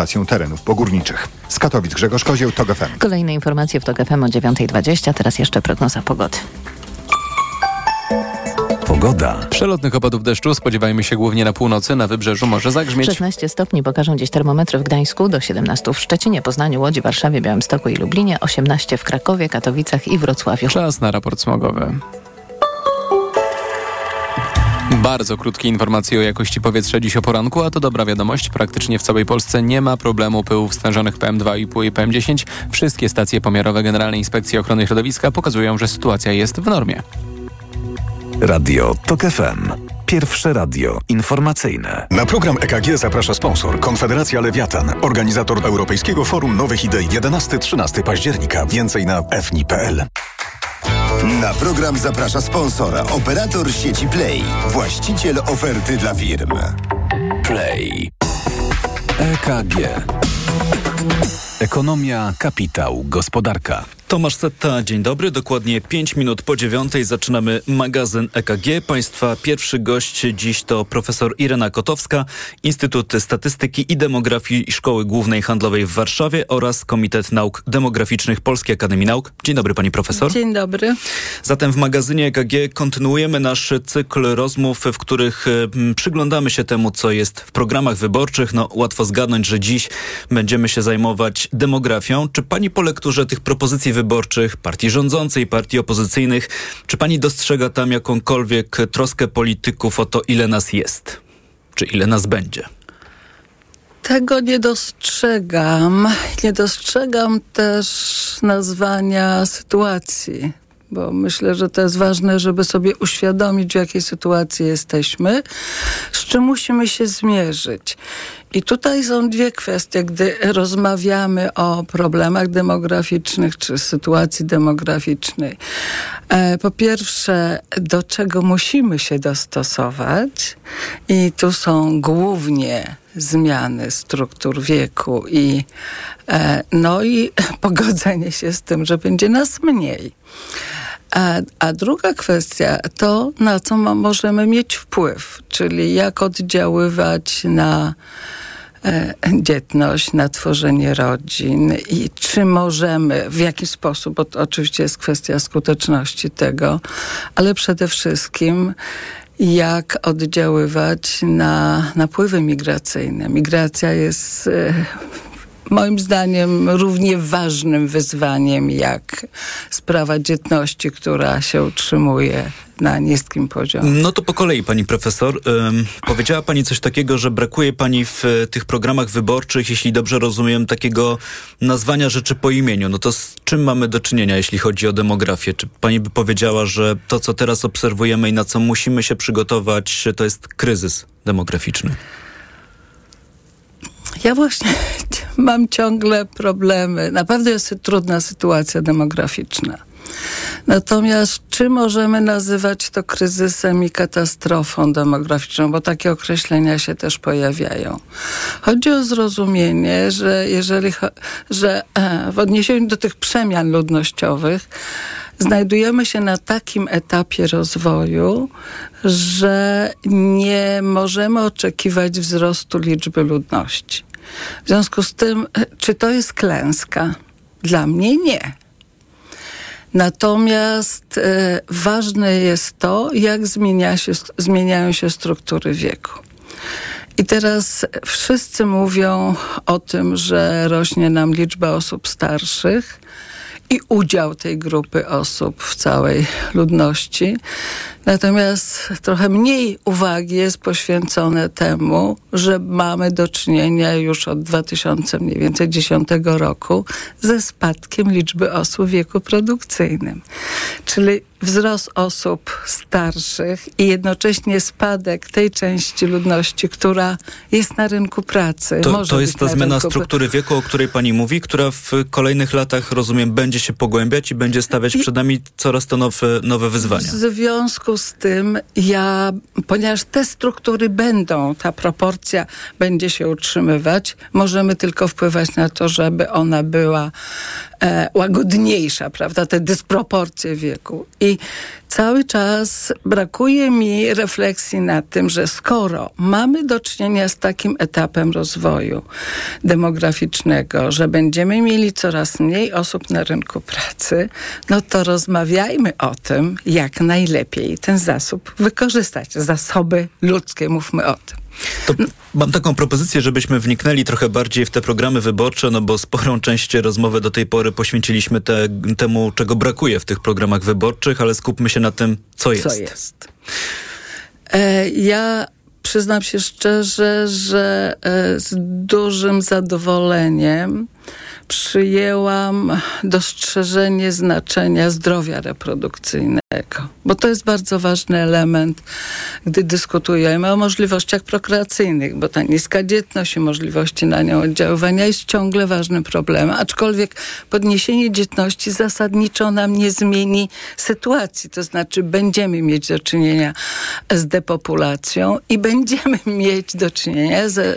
rewitalizacją terenów pogórniczych. Z Katowic Grzegorz Kozieł, TOG FM. Kolejne informacje w TOG FM o 9.20, teraz jeszcze prognoza pogody. Pogoda. Przelotnych opadów deszczu spodziewajmy się głównie na północy, na wybrzeżu może zagrzmieć. 16 stopni pokażą dziś termometry w Gdańsku, do 17 w Szczecinie, Poznaniu, Łodzi, Warszawie, Białymstoku i Lublinie, 18 w Krakowie, Katowicach i Wrocławiu. Czas na raport smogowy. Bardzo krótkie informacje o jakości powietrza dziś o poranku, a to dobra wiadomość. Praktycznie w całej Polsce nie ma problemu pyłów stężonych PM2,5 i PM10. Wszystkie stacje pomiarowe Generalnej Inspekcji Ochrony Środowiska pokazują, że sytuacja jest w normie. Radio TOK FM. Pierwsze radio informacyjne. Na program EKG zaprasza sponsor Konfederacja Lewiatan, organizator Europejskiego Forum Nowych Idei 11-13 października. Więcej na fni.pl. Na program zaprasza sponsora, operator sieci Play, właściciel oferty dla firm. Play. EKG. Ekonomia, kapitał, gospodarka. Tomasz Setta, dzień dobry. Dokładnie 5 minut po dziewiątej zaczynamy magazyn EKG. Państwa pierwszy gość dziś to profesor Irena Kotowska, Instytut Statystyki i Demografii Szkoły Głównej Handlowej w Warszawie oraz Komitet Nauk Demograficznych Polskiej Akademii Nauk. Dzień dobry pani profesor. Dzień dobry. Zatem w magazynie EKG kontynuujemy nasz cykl rozmów, w których mm, przyglądamy się temu, co jest w programach wyborczych. No łatwo zgadnąć, że dziś będziemy się zajmować demografią. Czy pani po lekturze tych propozycji wyborczych partii rządzącej, partii opozycyjnych, czy pani dostrzega tam jakąkolwiek troskę polityków o to, ile nas jest? Czy ile nas będzie? Tego nie dostrzegam. Nie dostrzegam też nazwania sytuacji, bo myślę, że to jest ważne, żeby sobie uświadomić, w jakiej sytuacji jesteśmy, z czym musimy się zmierzyć. I tutaj są dwie kwestie, gdy rozmawiamy o problemach demograficznych czy sytuacji demograficznej. E, po pierwsze, do czego musimy się dostosować, i tu są głównie zmiany struktur wieku i e, no i pogodzenie się z tym, że będzie nas mniej. A, a druga kwestia to, na co ma, możemy mieć wpływ, czyli jak oddziaływać na e, dzietność, na tworzenie rodzin i czy możemy, w jaki sposób, bo to oczywiście jest kwestia skuteczności tego, ale przede wszystkim jak oddziaływać na napływy migracyjne. Migracja jest e, moim zdaniem równie ważnym wyzwaniem jak sprawa dzietności, która się utrzymuje na niskim poziomie. No to po kolei, pani profesor. Ym, powiedziała pani coś takiego, że brakuje pani w e, tych programach wyborczych, jeśli dobrze rozumiem, takiego nazwania rzeczy po imieniu. No to z czym mamy do czynienia, jeśli chodzi o demografię? Czy pani by powiedziała, że to, co teraz obserwujemy i na co musimy się przygotować, to jest kryzys demograficzny? Ja właśnie mam ciągle problemy. Naprawdę jest trudna sytuacja demograficzna. Natomiast czy możemy nazywać to kryzysem i katastrofą demograficzną, bo takie określenia się też pojawiają. Chodzi o zrozumienie, że jeżeli, że e, w odniesieniu do tych przemian ludnościowych znajdujemy się na takim etapie rozwoju, że nie możemy oczekiwać wzrostu liczby ludności. W związku z tym, czy to jest klęska? Dla mnie nie. Natomiast e, ważne jest to, jak zmienia się, zmieniają się struktury wieku. I teraz wszyscy mówią o tym, że rośnie nam liczba osób starszych i udział tej grupy osób w całej ludności. Natomiast trochę mniej uwagi jest poświęcone temu, że mamy do czynienia już od 2000 mniej więcej 10 roku ze spadkiem liczby osób w wieku produkcyjnym. Czyli wzrost osób starszych i jednocześnie spadek tej części ludności, która jest na rynku pracy. To, to jest ta zmiana rynku... struktury wieku, o której pani mówi, która w kolejnych latach, rozumiem, będzie się pogłębiać i będzie stawiać przed nami coraz to nowe, nowe wyzwania. W związku z tym ja, ponieważ te struktury będą, ta proporcja będzie się utrzymywać, możemy tylko wpływać na to, żeby ona była łagodniejsza, prawda, te dysproporcje wieku. I cały czas brakuje mi refleksji nad tym, że skoro mamy do czynienia z takim etapem rozwoju demograficznego, że będziemy mieli coraz mniej osób na rynku pracy, no to rozmawiajmy o tym, jak najlepiej ten zasób wykorzystać. Zasoby ludzkie, mówmy o tym. To mam taką propozycję, żebyśmy wniknęli trochę bardziej w te programy wyborcze, no bo sporą część rozmowy do tej pory poświęciliśmy te, temu, czego brakuje w tych programach wyborczych, ale skupmy się na tym, co jest. Co jest. E, ja przyznam się szczerze, że e, z dużym zadowoleniem przyjęłam dostrzeżenie znaczenia zdrowia reprodukcyjnego, bo to jest bardzo ważny element, gdy dyskutujemy o możliwościach prokreacyjnych, bo ta niska dzietność i możliwości na nią oddziaływania jest ciągle ważnym problemem, aczkolwiek podniesienie dzietności zasadniczo nam nie zmieni sytuacji, to znaczy będziemy mieć do czynienia z depopulacją i będziemy mieć do czynienia ze,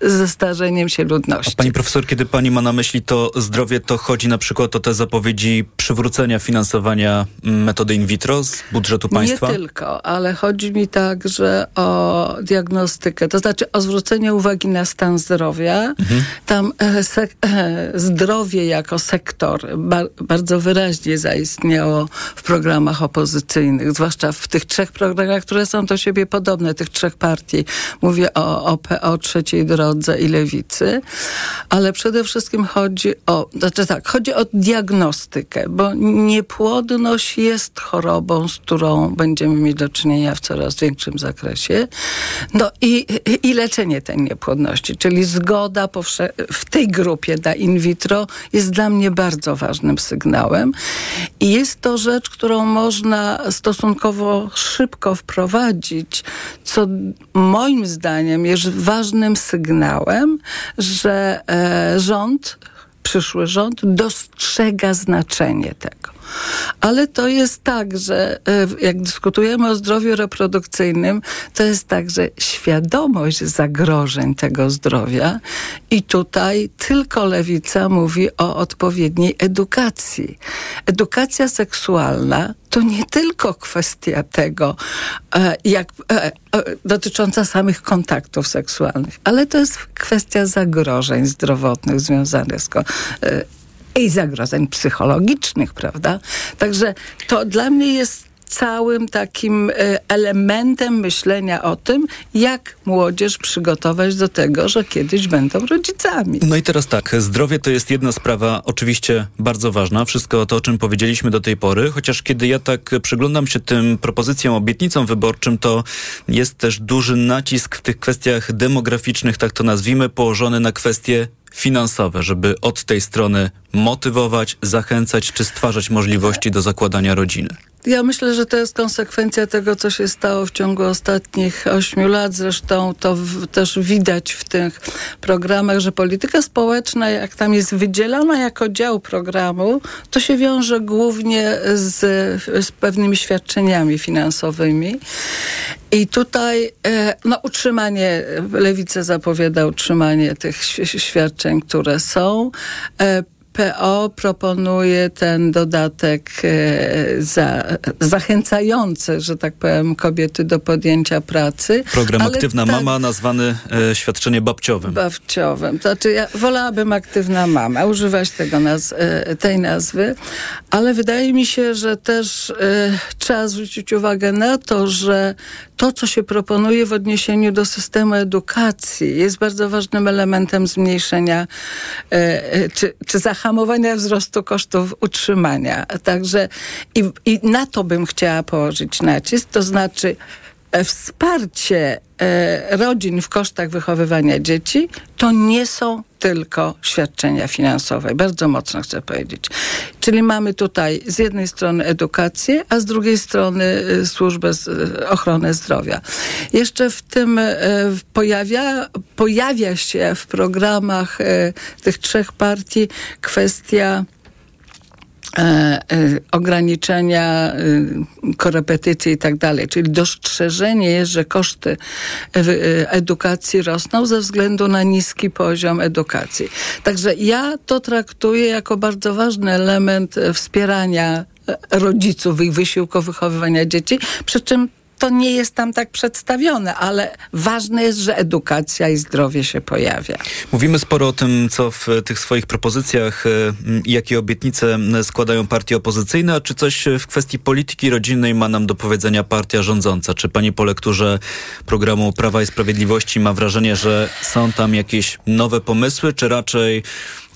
ze starzeniem się ludności. A pani profesor, kiedy pani ma na myśli to zdrowie, to chodzi na przykład o te zapowiedzi przywrócenia finansowania metody in vitro z budżetu państwa? Nie tylko, ale chodzi mi także o diagnostykę, to znaczy o zwrócenie uwagi na stan zdrowia. Mhm. Tam e, e, zdrowie jako sektor bar, bardzo wyraźnie zaistniało w programach opozycyjnych, zwłaszcza w tych trzech programach, które są do siebie podobne, tych trzech partii. Mówię o OPO, Trzeciej Drodze i Lewicy, ale przede wszystkim chodzi o, znaczy tak, chodzi o diagnostykę, bo niepłodność jest chorobą, z którą będziemy mieć do czynienia w coraz większym zakresie. No i, i leczenie tej niepłodności, czyli zgoda w tej grupie na in vitro jest dla mnie bardzo ważnym sygnałem. I jest to rzecz, którą można stosunkowo szybko wprowadzić, co moim zdaniem jest ważnym sygnałem, że e, rząd przyszły rząd dostrzega znaczenie tego. Ale to jest tak, że e, jak dyskutujemy o zdrowiu reprodukcyjnym, to jest tak, że świadomość zagrożeń tego zdrowia i tutaj tylko lewica mówi o odpowiedniej edukacji. Edukacja seksualna to nie tylko kwestia tego, e, jak e, dotycząca samych kontaktów seksualnych, ale to jest kwestia zagrożeń zdrowotnych związanych z i zagrożeń psychologicznych, prawda? Także to dla mnie jest całym takim e, elementem myślenia o tym, jak młodzież przygotować do tego, że kiedyś będą rodzicami. No i teraz tak, zdrowie to jest jedna sprawa oczywiście bardzo ważna, wszystko to, o czym powiedzieliśmy do tej pory, chociaż kiedy ja tak przyglądam się tym propozycjom, obietnicom wyborczym, to jest też duży nacisk w tych kwestiach demograficznych, tak to nazwijmy, położony na kwestie finansowe, żeby od tej strony motywować, zachęcać czy stwarzać możliwości do zakładania rodziny? Ja myślę, że to jest konsekwencja tego, co się stało w ciągu ostatnich ośmiu lat. Zresztą to w, też widać w tych programach, że polityka społeczna, jak tam jest wydzielana jako dział programu, to się wiąże głównie z, z pewnymi świadczeniami finansowymi. I tutaj e, no, utrzymanie, lewica zapowiada utrzymanie tych świadczeń, które są. PO proponuje ten dodatek e, za, zachęcający, że tak powiem, kobiety do podjęcia pracy. Program Aktywna tak, Mama nazwany e, świadczenie babciowym. Babciowym. To znaczy ja wolałabym Aktywna Mama, używać tego naz e, tej nazwy, ale wydaje mi się, że też e, trzeba zwrócić uwagę na to, że to, co się proponuje w odniesieniu do systemu edukacji jest bardzo ważnym elementem zmniejszenia e, e czy, czy zahamowania hamowania wzrostu kosztów utrzymania. Także i, i na to bym chciała położyć nacisk, to znaczy wsparcie e, rodzin w kosztach wychowywania dzieci to nie są tylko świadczenia finansowe. Bardzo mocno chcę powiedzieć. Czyli mamy tutaj z jednej strony edukację, a z drugiej strony e, służbę ochrony zdrowia. Jeszcze w tym pojawia, pojawia się w programach tych trzech partii kwestia e, e, ograniczenia e, korepetycji i tak dalej. Czyli dostrzeżenie jest, że koszty e, e, edukacji rosną ze względu na niski poziom edukacji. Także ja to traktuję jako bardzo ważny element wspierania rodziców ich wysiłku wychowywania dzieci, przy czym to nie jest tam tak przedstawione, ale ważne jest, że edukacja i zdrowie się pojawia. Mówimy sporo o tym, co w tych swoich propozycjach e, jakie obietnice składają partie opozycyjne, a czy coś w kwestii polityki rodzinnej ma nam do powiedzenia partia rządząca? Czy pani po lekturze programu Prawa i Sprawiedliwości ma wrażenie, że są tam jakieś nowe pomysły, czy raczej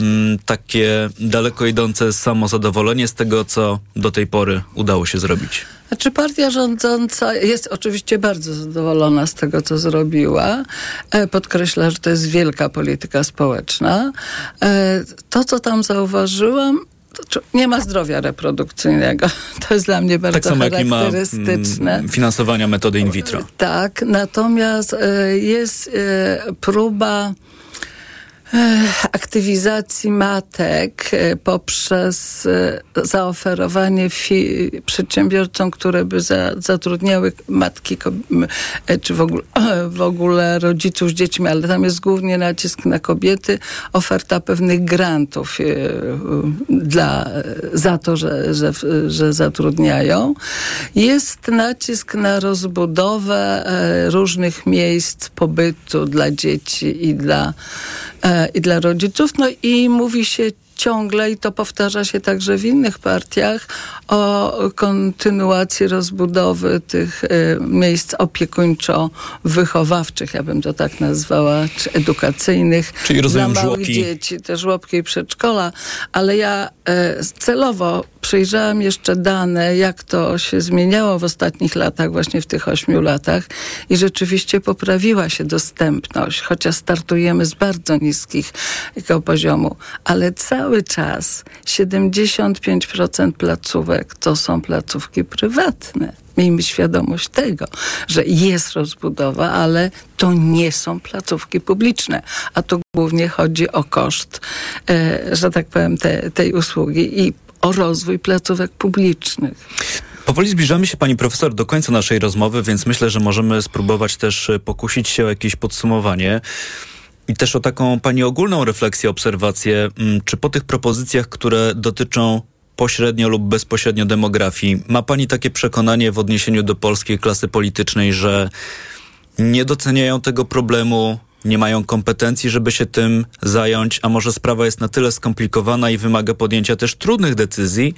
m, takie daleko idące samozadowolenie z tego, co do tej pory udało się zrobić? Znaczy partia rządząca jest oczywiście bardzo zadowolona z tego, co zrobiła. E, Podkreśla, że to jest wielka polityka społeczna. E, To, co tam zauważyłam, nie ma zdrowia reprodukcyjnego. To jest dla mnie bardzo Tak samo jak nie ma charakterystyczne. finansowania metody in vitro. Tak, natomiast e, jest próba aktywizacji matek e, poprzez e, zaoferowanie przedsiębiorcom, które by za, zatrudniały matki, e, czy w ogóle, w ogóle rodziców z dziećmi, ale tam jest głównie nacisk na kobiety, oferta pewnych grantów dla, za to, że, że, że zatrudniają. Jest nacisk na rozbudowę różnych miejsc pobytu dla dzieci i dla, i dla rodziców. No i mówi się ciągle, i to powtarza się także w innych partiach, o kontynuacji rozbudowy tych e, miejsc opiekuńczo-wychowawczych, ja bym to tak nazwała, czy edukacyjnych. Czyli rozumiem dla małych żłobki. dzieci, te żłobki i przedszkola, ale ja e, celowo przejrzałam jeszcze dane, jak to się zmieniało w ostatnich latach, właśnie w tych ośmiu latach i rzeczywiście poprawiła się dostępność, chociaż startujemy z bardzo niskiego poziomu, ale cały czas 75% placówek to są placówki prywatne. Miejmy świadomość tego, że jest rozbudowa, ale to nie są placówki publiczne, a tu głównie chodzi o koszt, e, że tak powiem, te, tej usługi i o rozwój placówek publicznych. Powoli zbliżamy się, pani profesor, do końca naszej rozmowy, więc myślę, że możemy spróbować też e, pokusić się o jakieś podsumowanie. I też o taką pani ogólną refleksję, obserwację, mm, czy po tych propozycjach, które dotyczą pośrednio lub bezpośrednio demografii, ma pani takie przekonanie w odniesieniu do polskiej klasy politycznej, że nie doceniają tego problemu, nie mają kompetencji, żeby się tym zająć, a może sprawa jest na tyle skomplikowana i wymaga podjęcia też trudnych decyzji,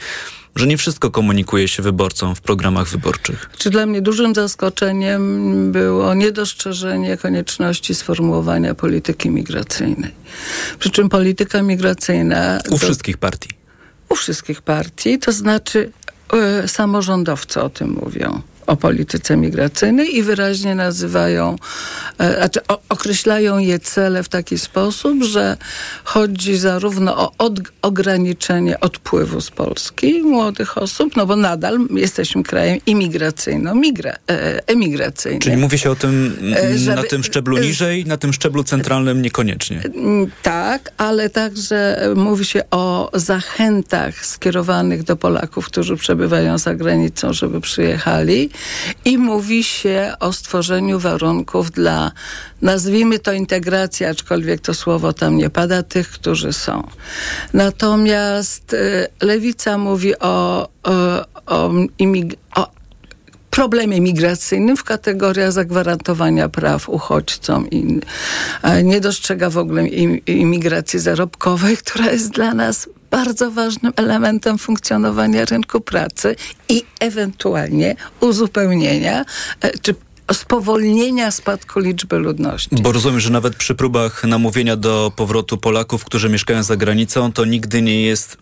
że nie wszystko komunikuje się wyborcom w programach wyborczych. Czy dla mnie dużym zaskoczeniem było niedostrzeżenie konieczności sformułowania polityki migracyjnej. Przy czym polityka migracyjna U do- wszystkich partii. u wszystkich partii, to znaczy e, samorządowcy o tym mówią. O polityce migracyjnej i wyraźnie nazywają, e, znaczy określają je cele w taki sposób, że chodzi zarówno o od, ograniczenie odpływu z Polski młodych osób, no bo nadal jesteśmy krajem imigracyjno, migra, e, emigracyjnym. Czyli mówi się o tym E, na żeby- tym szczeblu niżej, na tym szczeblu centralnym niekoniecznie. Tak, ale także mówi się o zachętach skierowanych do Polaków, którzy przebywają za granicą, żeby przyjechali. I mówi się o stworzeniu warunków dla, nazwijmy to integracji, aczkolwiek to słowo tam nie pada, tych, którzy są. Natomiast e, Lewica mówi o, o, imig- o problemie migracyjnym w kategoriach zagwarantowania praw uchodźcom i nie dostrzega w ogóle im- imigracji zarobkowej, która jest dla nas bardzo ważnym elementem funkcjonowania rynku pracy i ewentualnie uzupełnienia e, czy spowolnienia spadku liczby ludności. Bo rozumiem, że nawet przy próbach namówienia do powrotu Polaków, którzy mieszkają za granicą, to nigdy nie jest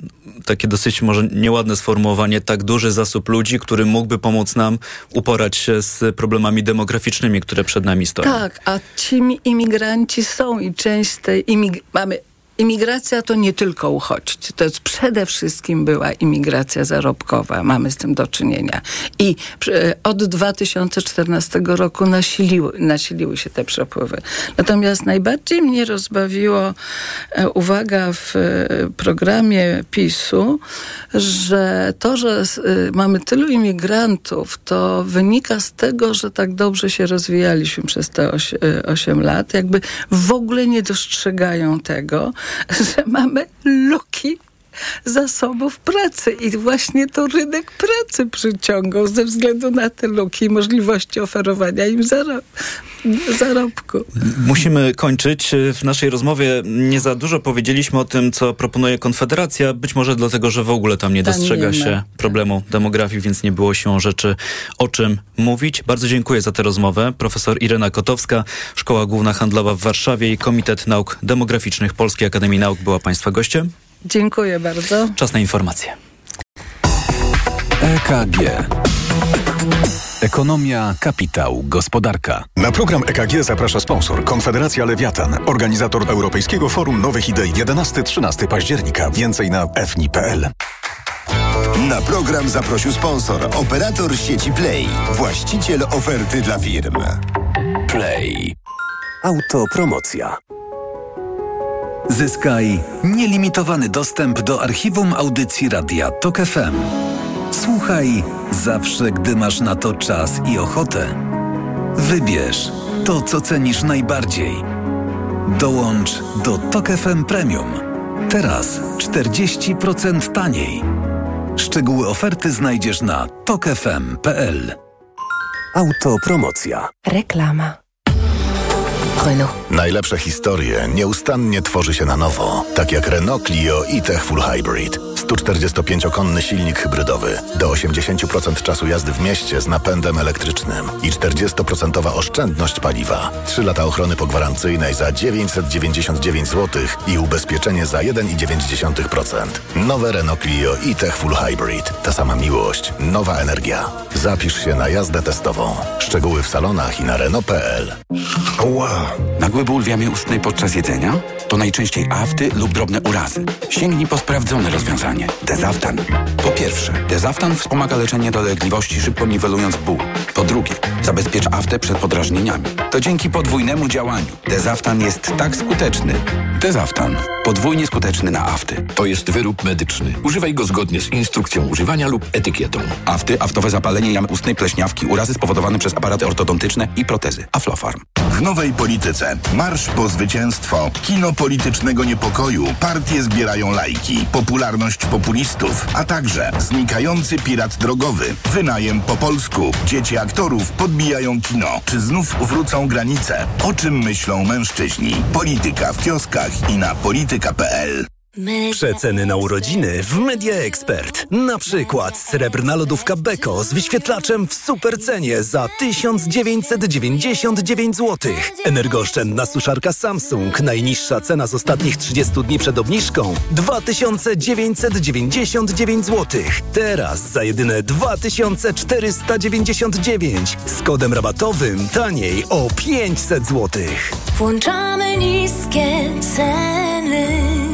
takie dosyć może nieładne sformułowanie, tak duży zasób ludzi, który mógłby pomóc nam uporać się z problemami demograficznymi, które przed nami stoją. Tak, a ci mi- imigranci są i część tej imig- mamy imigracja to nie tylko uchodźcy, to jest przede wszystkim była imigracja zarobkowa. Mamy z tym do czynienia. I od 2014 roku nasiliły, nasiliły się te przepływy. Natomiast najbardziej mnie rozbawiło, e, uwaga, w e, programie PiSu, że to, że mamy tylu imigrantów, to wynika z tego, że tak dobrze się rozwijaliśmy przez te 8 lat. Jakby w ogóle nie dostrzegają tego, że mamy luki zasobów pracy i właśnie to rynek pracy przyciągał ze względu na te luki i możliwości oferowania im zarob zarobku. Musimy kończyć. W naszej rozmowie nie za dużo powiedzieliśmy o tym, co proponuje Konfederacja, być może dlatego, że w ogóle tam nie dostrzega nie się problemu demografii, więc nie było się rzeczy o czym mówić. Bardzo dziękuję za tę rozmowę. Profesor Irena Kotowska, Szkoła Główna Handlowa w Warszawie i Komitet Nauk Demograficznych Polskiej Akademii Nauk była Państwa gościem. Dziękuję bardzo. Czas na informacje. EKG. Ekonomia, kapitał, gospodarka. Na program EKG zaprasza sponsor Konfederacja Lewiatan, organizator Europejskiego Forum Nowych Idei 11-13 października. Więcej na fni.pl. Na program zaprosił sponsor, operator sieci Play, właściciel oferty dla firm. Play. Autopromocja. Zyskaj nielimitowany dostęp do archiwum audycji Radia TOK FM. Słuchaj zawsze, gdy masz na to czas i ochotę. Wybierz to, co cenisz najbardziej. Dołącz do TOK FM Premium. Teraz 40% taniej. Szczegóły oferty znajdziesz na tokefm.pl. Autopromocja. Reklama. Renault. Najlepsze historie nieustannie tworzy się na nowo, tak jak Renault Clio i Tech Full Hybrid. 145-konny silnik hybrydowy, do 80% czasu jazdy w mieście z napędem elektrycznym i 40% oszczędność paliwa. 3 lata ochrony pogwarancyjnej za 999 zł i ubezpieczenie za 1,9%. Nowe Renault Clio i Tech Full Hybrid. Ta sama miłość, nowa energia. Zapisz się na jazdę testową. Szczegóły w salonach i na Renault.pl. Wow. Nagły ból ustnej podczas jedzenia? To najczęściej afty lub drobne urazy. Sięgnij po sprawdzone rozwiązanie. Dezaftan. Po pierwsze, Dezaftan wspomaga leczenie dolegliwości, szybko niwelując ból. Po drugie, zabezpiecza aftę przed podrażnieniami. To dzięki podwójnemu działaniu. Dezaftan jest tak skuteczny. Dezaftan. Podwójnie skuteczny na afty. To jest wyrób medyczny. Używaj go zgodnie z instrukcją używania lub etykietą. Afty, aftowe zapalenie jamy ustnej, pleśniawki, urazy spowodowane przez aparaty ortodontyczne i protezy. Aflofarm. W nowej polityce. Marsz po zwycięstwo. Kino politycznego niepokoju. Partie zbierają lajki. Popularność populistów. A także znikający pirat drogowy. Wynajem po polsku. Dzieci aktorów podbijają kino. Czy znów wrócą granice? O czym myślą mężczyźni? Polityka w kioskach i na polityka.pl. Przeceny na urodziny w Media Expert. Na przykład srebrna lodówka Beko z wyświetlaczem w super cenie za 1999 zł. Energooszczędna suszarka Samsung. Najniższa cena z ostatnich 30 dni przed obniżką 2999 zł. Teraz za jedyne 2499 z kodem rabatowym taniej o 500 zł. Włączamy niskie ceny.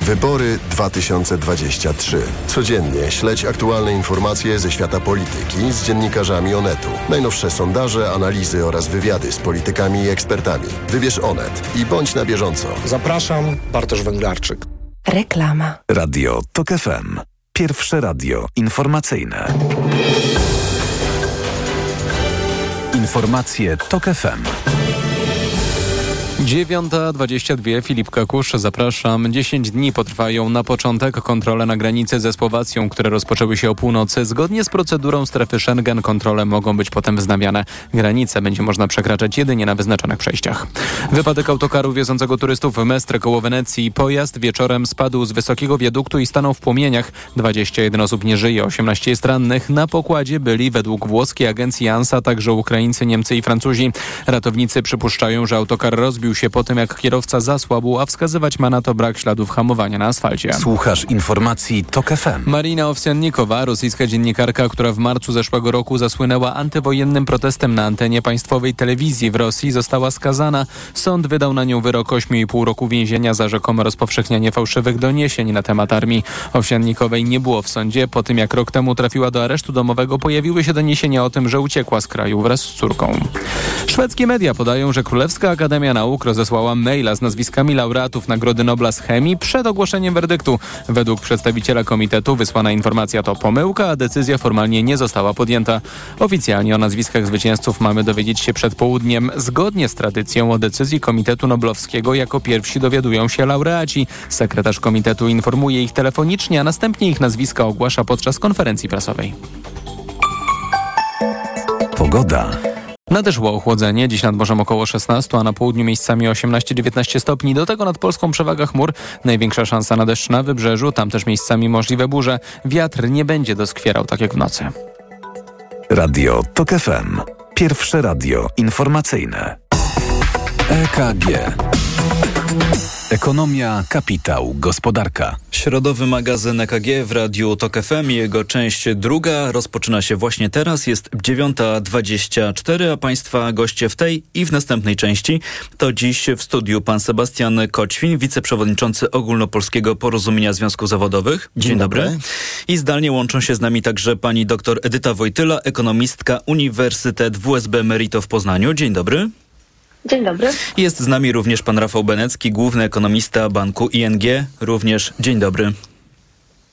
Wybory 2023. Codziennie śledź aktualne informacje ze świata polityki z dziennikarzami Onetu. Najnowsze sondaże, analizy oraz wywiady z politykami i ekspertami. Wybierz Onet i bądź na bieżąco. Zapraszam, Bartosz Węglarczyk. Reklama. Radio TOK FM. Pierwsze radio informacyjne. Informacje TOK FM. 9.22 Filip Kakusz, zapraszam. 10 dni potrwają na początek kontrole na granicy ze Słowacją, które rozpoczęły się o północy. Zgodnie z procedurą strefy Schengen kontrole mogą być potem wznawiane. Granice będzie można przekraczać jedynie na wyznaczonych przejściach. Wypadek autokaru wiozącego turystów w Mestre koło Wenecji. Pojazd wieczorem spadł z wysokiego wiaduktu i stanął w płomieniach. 21 osób nie żyje, 18 jest rannych. Na pokładzie byli według włoskiej agencji ANSA także Ukraińcy, Niemcy i Francuzi. Ratownicy przypuszczają, że autokar rozbił się się po tym, jak kierowca zasłabł, a wskazywać ma na to brak śladów hamowania na asfalcie. Słuchasz informacji TOK FM. Marina Owsiannikowa, rosyjska dziennikarka, która w marcu zeszłego roku zasłynęła antywojennym protestem na antenie państwowej telewizji w Rosji, została skazana. Sąd wydał na nią wyrok 8,5 roku więzienia za rzekome rozpowszechnianie fałszywych doniesień na temat armii. Owsiannikowej nie było w sądzie. Po tym, jak rok temu trafiła do aresztu domowego, pojawiły się doniesienia o tym, że uciekła z kraju wraz z córką. Szwedzkie media podają, że Królewska Akademia Nauk rozesłała maila z nazwiskami laureatów Nagrody Nobla z chemii przed ogłoszeniem werdyktu. Według przedstawiciela komitetu wysłana informacja to pomyłka, a decyzja formalnie nie została podjęta. Oficjalnie o nazwiskach zwycięzców mamy dowiedzieć się przed południem. Zgodnie z tradycją o decyzji Komitetu Noblowskiego jako pierwsi dowiadują się laureaci. Sekretarz komitetu informuje ich telefonicznie, a następnie ich nazwiska ogłasza podczas konferencji prasowej. Pogoda. Nadeszło ochłodzenie, dziś nad morzem około 16, a na południu miejscami 18-19 stopni. Do tego nad Polską przewaga chmur. Największa szansa na deszcz na wybrzeżu, tam też miejscami możliwe burze. Wiatr nie będzie doskwierał tak jak w nocy. Radio TOK FM. Pierwsze radio informacyjne. EKG. Ekonomia, kapitał, gospodarka. Środowy magazyn EKG w Radiu TOK FM. Jego część druga rozpoczyna się właśnie teraz. Jest 9.24, a Państwa goście w tej i w następnej części to dziś w studiu pan Sebastian Koćwin, wiceprzewodniczący Ogólnopolskiego Porozumienia Związków Zawodowych. Dzień, Dzień dobry. dobry. I zdalnie łączą się z nami także pani dr Edyta Wojtyla, ekonomistka Uniwersytet WSB Merito w Poznaniu. Dzień dobry. Dzień dobry. Jest z nami również pan Rafał Benecki, główny ekonomista banku ING. Również dzień dobry.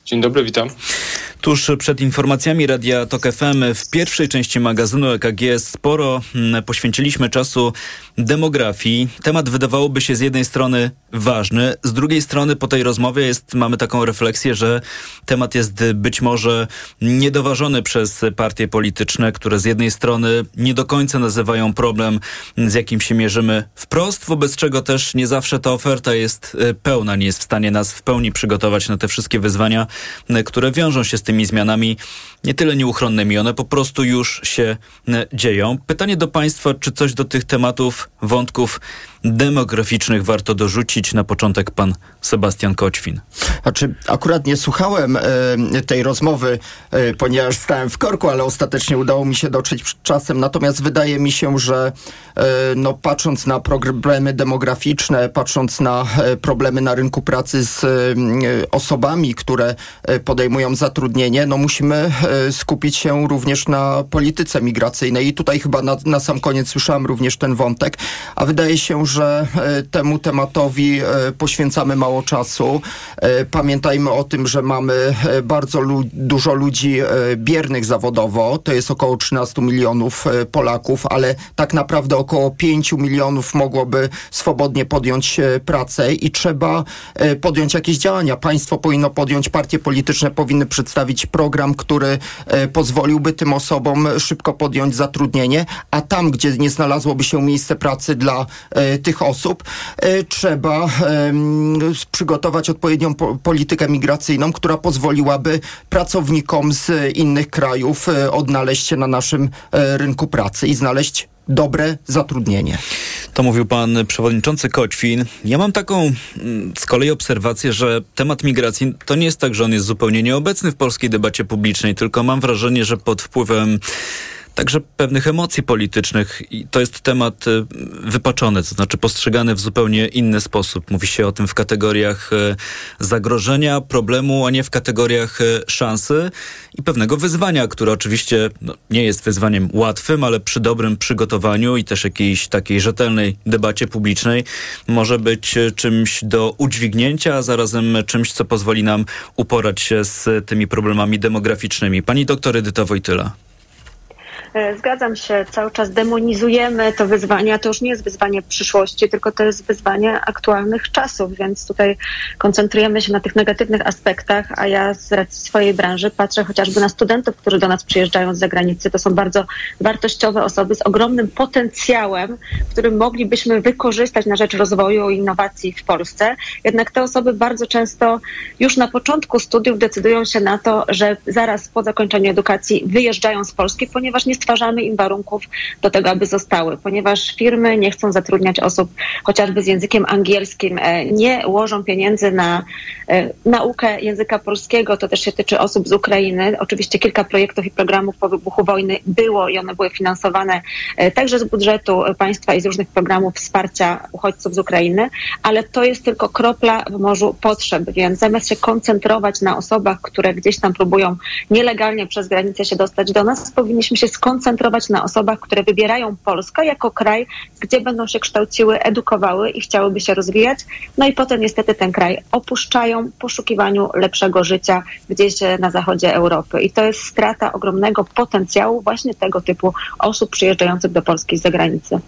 Dzień dobry, witam. Tuż przed informacjami Radia TOK FM w pierwszej części magazynu EKG sporo mm, poświęciliśmy czasu demografii. Temat wydawałoby się z jednej strony ważny, z drugiej strony po tej rozmowie jest, mamy taką refleksję, że temat jest być może niedoważony przez partie polityczne, które z jednej strony nie do końca nazywają problem, z jakim się mierzymy wprost, wobec czego też nie zawsze ta oferta jest e, pełna, nie jest w stanie nas w pełni przygotować na te wszystkie wyzwania, e, które wiążą się z tymi zmianami nie tyle nieuchronnymi, one po prostu już się e, dzieją. Pytanie do Państwa, czy coś do tych tematów, wątków demograficznych warto dorzucić? Na początek pan Sebastian Koćwin. Znaczy, akurat nie słuchałem e, tej rozmowy, e, ponieważ stałem w korku, ale ostatecznie udało mi się dotrzeć czasem. Natomiast wydaje mi się, że e, no, patrząc na problemy demograficzne, patrząc na problemy na rynku pracy z osobami, które podejmują zatrudnienie, no musimy skupić się również na polityce migracyjnej. I tutaj chyba na, na sam koniec słyszałem również ten wątek, a wydaje się, że e, temu tematowi e, poświęcamy mało czasu. E, Pamiętajmy o tym, że mamy bardzo lu dużo ludzi biernych zawodowo, to jest około 13 milionów Polaków, ale tak naprawdę około 5 milionów mogłoby swobodnie podjąć pracę i trzeba podjąć jakieś działania. Państwo powinno podjąć, partie polityczne powinny przedstawić program, który pozwoliłby tym osobom szybko podjąć zatrudnienie, a tam, gdzie nie znalazłoby się miejsce pracy dla tych osób, e, trzeba przygotować odpowiednią po politykę migracyjną, która pozwoliłaby pracownikom z innych krajów e, odnaleźć się na naszym e, rynku pracy i znaleźć dobre zatrudnienie. To mówił pan przewodniczący Koćwin. Ja mam taką mm, z kolei obserwację, że temat migracji to nie jest tak, że on jest zupełnie nieobecny w polskiej debacie publicznej, tylko mam wrażenie, że pod wpływem także pewnych emocji politycznych i to jest temat y, wypaczony, to znaczy postrzegany w zupełnie inny sposób. Mówi się o tym w kategoriach y, zagrożenia, problemu, a nie w kategoriach y, szansy i pewnego wyzwania, które oczywiście no, nie jest wyzwaniem łatwym, ale przy dobrym przygotowaniu i też jakiejś takiej rzetelnej debacie publicznej może być czymś do udźwignięcia, a zarazem czymś, co pozwoli nam uporać się z tymi problemami demograficznymi. Pani doktor Edyta Wojtyla. E, Zgadzam się, cały czas demonizujemy to wyzwanie, to już nie jest wyzwanie przyszłości, tylko to jest wyzwanie aktualnych czasów, więc tutaj koncentrujemy się na tych negatywnych aspektach, a ja z racji swojej branży patrzę chociażby na studentów, którzy do nas przyjeżdżają z zagranicy. To są bardzo wartościowe osoby z ogromnym potencjałem, który moglibyśmy wykorzystać na rzecz rozwoju i innowacji w Polsce. Jednak te osoby bardzo często już na początku studiów decydują się na to, że zaraz po zakończeniu edukacji wyjeżdżają z Polski, ponieważ nie stwarzamy im warunków do tego, aby zostały, ponieważ firmy nie chcą zatrudniać osób chociażby z językiem angielskim, e, nie łożą pieniędzy na e, naukę języka polskiego, to też się tyczy osób z Ukrainy. Oczywiście kilka projektów i programów po wybuchu wojny było i one były finansowane e, także z budżetu państwa i z różnych programów wsparcia uchodźców z Ukrainy, ale to jest tylko kropla w morzu potrzeb, więc zamiast się koncentrować na osobach, które gdzieś tam próbują nielegalnie przez granicę się dostać do nas, powinniśmy się skoncentrować na osobach, które wybierają Polskę jako kraj, gdzie będą się kształciły, edukowały i chciałyby się rozwijać. No i potem niestety ten kraj opuszczają w poszukiwaniu lepszego życia gdzieś na zachodzie Europy. I to jest strata ogromnego potencjału właśnie tego typu osób przyjeżdżających do Polski z zagranicy.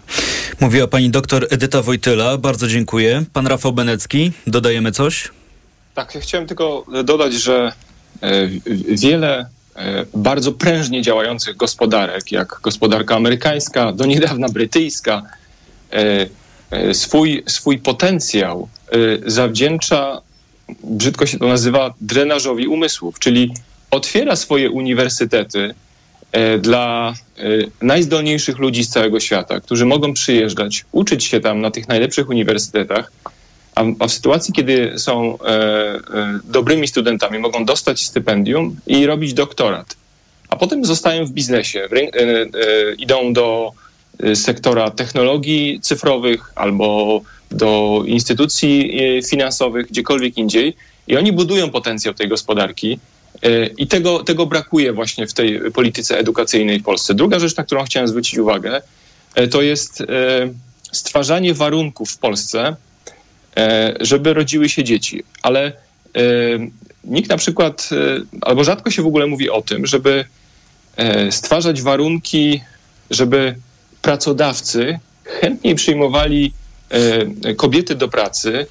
Mówiła pani doktor Edyta Wojtyla. Bardzo dziękuję. Pan Rafał Benecki, dodajemy coś? Tak, ja chciałem tylko dodać, że e, wiele e, bardzo prężnie działających gospodarek, jak gospodarka amerykańska, do niedawna brytyjska, e, swój, swój potencjał zawdzięcza, brzydko się to nazywa, drenażowi umysłów, czyli otwiera swoje uniwersytety dla najzdolniejszych ludzi z całego świata, którzy mogą przyjeżdżać, uczyć się tam na tych najlepszych uniwersytetach, a, a w sytuacji, kiedy są e, e, dobrymi studentami, mogą dostać stypendium i robić doktorat, a potem zostają w biznesie, w, e, e, idą do e, sektora technologii cyfrowych albo do instytucji e, finansowych, gdziekolwiek indziej i oni budują potencjał tej gospodarki. I tego, tego brakuje właśnie w tej polityce edukacyjnej w Polsce. Druga rzecz, na którą chciałem zwrócić uwagę, to jest stwarzanie warunków w Polsce, żeby rodziły się dzieci. Ale e, nikt na przykład, e, albo rzadko się w ogóle mówi o tym, żeby stwarzać warunki, żeby pracodawcy chętniej przyjmowali kobiety do pracy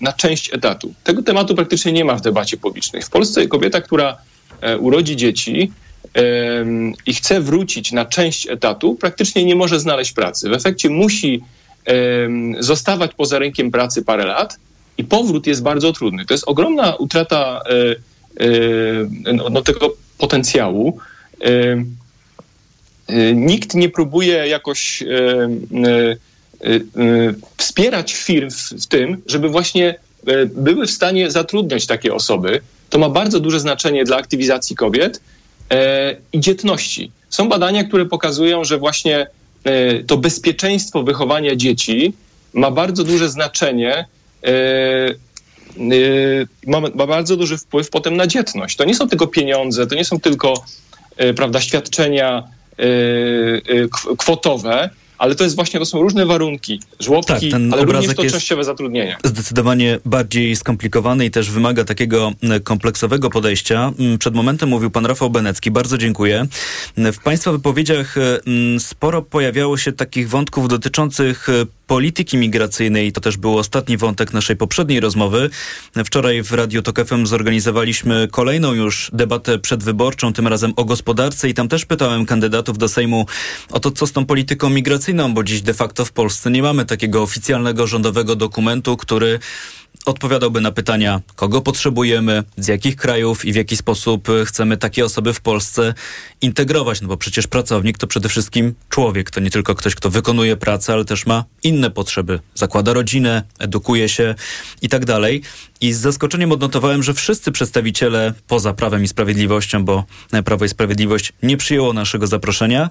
na część etatu. Tego tematu praktycznie nie ma w debacie publicznej. W Polsce kobieta, która urodzi dzieci i chce wrócić na część etatu, praktycznie nie może znaleźć pracy. W efekcie musi zostawać poza rynkiem pracy parę lat i powrót jest bardzo trudny. To jest ogromna utrata e, e, no, no, tego potencjału. E, nikt nie próbuje jakoś wspierać firm w tym, żeby właśnie były w stanie zatrudniać takie osoby. To ma bardzo duże znaczenie dla aktywizacji kobiet i dzietności. Są badania, które pokazują, że właśnie to bezpieczeństwo wychowania dzieci ma bardzo duże znaczenie, e, e, ma, ma, bardzo duży wpływ potem na dzietność. To nie są tylko pieniądze, to nie są tylko prawda, świadczenia kwotowe, ale to jest właśnie, to są różne warunki, żłobki, tak, ale również to częściowe zatrudnienie. Zdecydowanie bardziej skomplikowany i też wymaga takiego kompleksowego podejścia. Przed momentem mówił pan Rafał Benecki, bardzo dziękuję. W państwa wypowiedziach sporo pojawiało się takich wątków dotyczących polityki migracyjnej. To też był ostatni wątek naszej poprzedniej rozmowy. Wczoraj w Radiu Tok FM zorganizowaliśmy kolejną już debatę przedwyborczą, tym razem o gospodarce i tam też pytałem kandydatów do Sejmu o to, co z tą polityką migracyjną, bo dziś de facto w Polsce nie mamy takiego oficjalnego rządowego dokumentu, który odpowiadałby na pytania, kogo potrzebujemy, z jakich krajów i w jaki sposób chcemy takie osoby w Polsce integrować. No bo przecież pracownik to przede wszystkim człowiek. To nie tylko ktoś, kto wykonuje pracę, ale też ma inne potrzeby. Zakłada rodzinę, edukuje się i tak dalej. I z zaskoczeniem odnotowałem, że wszyscy przedstawiciele poza Prawem i Sprawiedliwością, bo Prawo i Sprawiedliwość nie przyjęło naszego zaproszenia,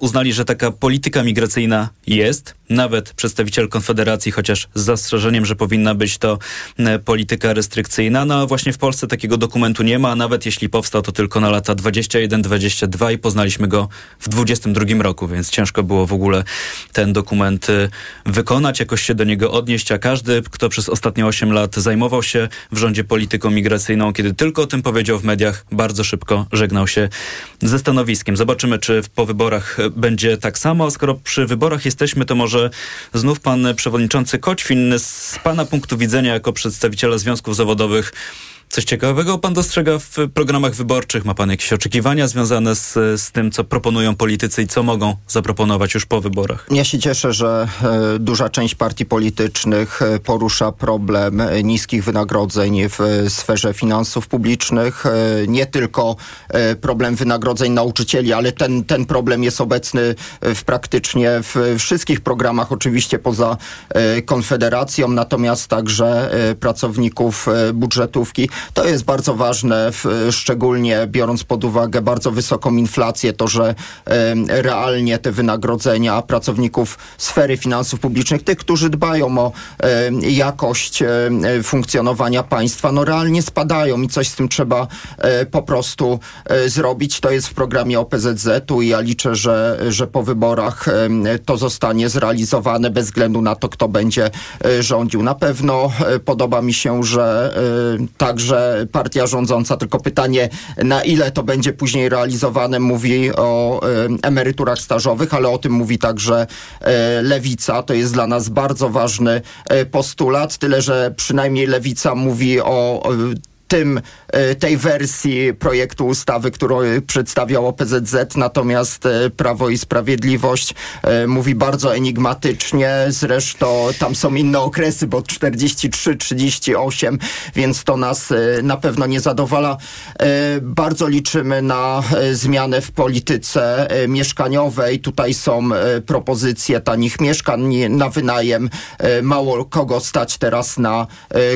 uznali, że taka polityka migracyjna jest. Nawet przedstawiciel Konfederacji, chociaż z zastrzeżeniem, że powinna być to polityka restrykcyjna. No a właśnie w Polsce takiego dokumentu nie ma, nawet jeśli powstał, to tylko na lata 21-22 i poznaliśmy go w 22 roku, więc ciężko było w ogóle ten dokument wykonać, jakoś się do niego odnieść, a każdy, kto przez ostatnie 8 lat zajmował się w rządzie polityką migracyjną, kiedy tylko o tym powiedział w mediach, bardzo szybko żegnał się ze stanowiskiem. Zobaczymy, czy po wyborach będzie tak samo, a skoro przy wyborach jesteśmy, to może znów pan przewodniczący Koćwin z pana punktu widzenia jako przedstawiciela związków zawodowych Coś ciekawego pan dostrzega w programach wyborczych? Ma pan jakieś oczekiwania związane z, z tym, co proponują politycy i co mogą zaproponować już po wyborach? Ja się cieszę, że e, duża część partii politycznych e, porusza problem e, niskich wynagrodzeń w sferze finansów publicznych. Nie tylko problem wynagrodzeń nauczycieli, ale ten, ten problem jest obecny w praktycznie w wszystkich programach, oczywiście poza Konfederacją, natomiast także pracowników budżetówki. To jest bardzo ważne, w, szczególnie biorąc pod uwagę bardzo wysoką inflację, to, że realnie te wynagrodzenia pracowników sfery finansów publicznych, tych, którzy dbają o jakość funkcjonowania państwa, no realnie spadają i coś z tym trzeba e, po prostu e, zrobić. To jest w programie OPZZ-u i ja liczę, że, że po wyborach to zostanie zrealizowane bez względu na to, kto będzie e, rządził. Na pewno podoba mi się, że e, także partia rządząca, tylko pytanie, na ile to będzie później realizowane, mówi o emeryturach stażowych, ale o tym mówi także e, Lewica. To jest dla nas bardzo ważny e, postulat, tyle że przynajmniej Lewica mówi o tym, e, tej wersji projektu ustawy, którą e, przedstawiał OPZZ, natomiast e, Prawo i Sprawiedliwość e, mówi bardzo enigmatycznie, zresztą tam są inne okresy, bo 43, 38, więc to nas na pewno nie zadowala. Bardzo liczymy na zmianę w polityce mieszkaniowej. Tutaj są propozycje tanich mieszkań na wynajem. Mało kogo stać teraz na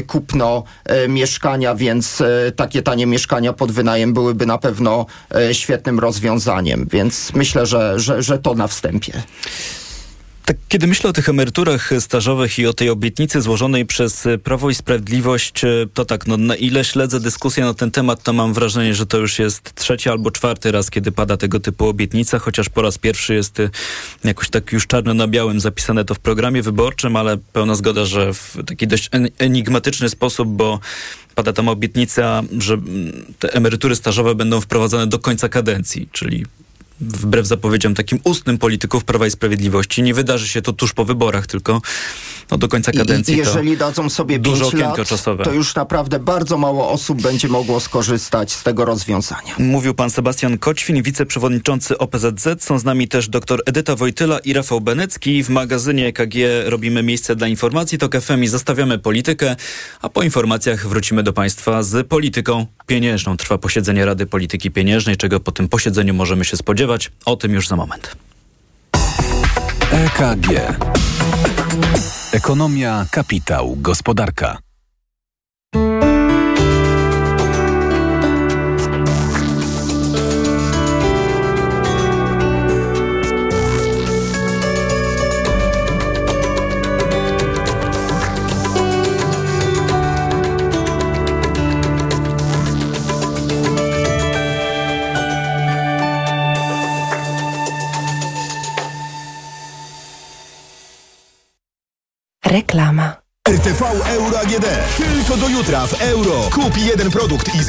kupno mieszkania, więc e, takie tanie mieszkania pod wynajem byłyby na pewno e, świetnym rozwiązaniem, więc myślę, że, że, że to na wstępie. Tak, kiedy myślę o tych emeryturach stażowych i o tej obietnicy złożonej przez Prawo i Sprawiedliwość, e, to tak, no na ile śledzę dyskusję na ten temat, to mam wrażenie, że to już jest trzeci albo czwarty raz, kiedy pada tego typu obietnica, chociaż po raz pierwszy jest e, jakoś tak już czarno na białym zapisane to w programie wyborczym, ale pełna zgoda, że w taki dość en- enigmatyczny sposób, bo pada tam obietnica, że te emerytury stażowe będą wprowadzane do końca kadencji, czyli wbrew zapowiedziom takim ustnym polityków Prawa i Sprawiedliwości. Nie wydarzy się to tuż po wyborach, tylko no, do końca kadencji. I, jeżeli to dadzą sobie duże 5 okienko czasowe. to już naprawdę bardzo mało osób będzie mogło skorzystać z tego rozwiązania. Mówił pan Sebastian Koćwin, wiceprzewodniczący OPZZ. Są z nami też dr Edyta Wojtyla i Rafał Benecki. W magazynie EKG robimy miejsce dla informacji. To FM i zostawiamy politykę, a po informacjach wrócimy do państwa z polityką pieniężną. Trwa posiedzenie Rady Polityki Pieniężnej, czego po tym posiedzeniu możemy się spodziewać. O tym już za moment. EKG. Ekonomia, kapitał, gospodarka.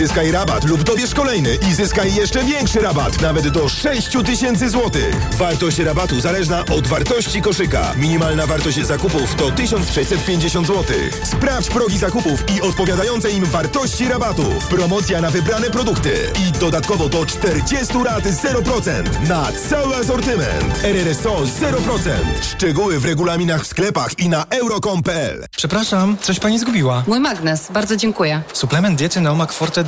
Zyskaj rabat lub dobierz kolejny i zyskaj jeszcze większy rabat, nawet do 6 tysięcy złotych. Wartość rabatu zależna od wartości koszyka. Minimalna wartość zakupów to 1650 zł. Sprawdź progi zakupów i odpowiadające im wartości rabatu. Promocja na wybrane produkty i dodatkowo do 40 lat 0% na cały asortyment. RRSO 0%. Szczegóły w regulaminach w sklepach i na euro.com.pl. Przepraszam, coś pani zgubiła. Mój magnes, bardzo dziękuję. Suplement diety Neomak Forte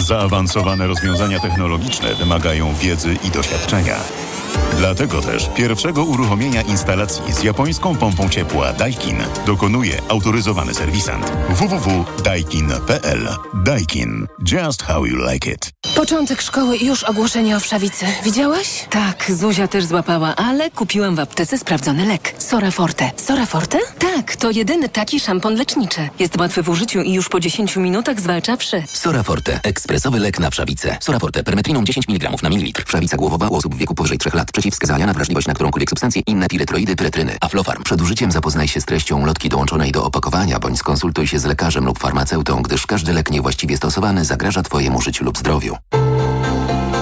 Zaawansowane rozwiązania technologiczne wymagają wiedzy i doświadczenia. Dlatego też pierwszego uruchomienia instalacji z japońską pompą ciepła Daikin dokonuje autoryzowany serwisant www.daikin.pl. Daikin. Just how you like it. Początek szkoły i już ogłoszenie o wszawicy. Widziałaś? Tak, Zuzia też złapała, ale kupiłam w aptece sprawdzony lek. Sora Forte. Sora Forte? Tak, to jedyny taki szampon leczniczy. Jest łatwy w użyciu i już po 10 minutach zwalcza wszy. Sora Forte. Ekspresowy lek na wszawicę. Sora Forte. Permetriną 10 mg na mililitr. Wszawica głowowa u osób w wieku powyżej 3 lat. Przeciwwskazania na wrażliwość na którąkolwiek substancję. Inne piretroidy, pyretryny. Aflofarm. Przed użyciem zapoznaj się z treścią lotki dołączonej do opakowania, bądź skonsultuj się z lekarzem lub farmaceutą, gdyż każdy lek niewłaściwie stosowany zagraża Twojemu życiu lub zdrowiu.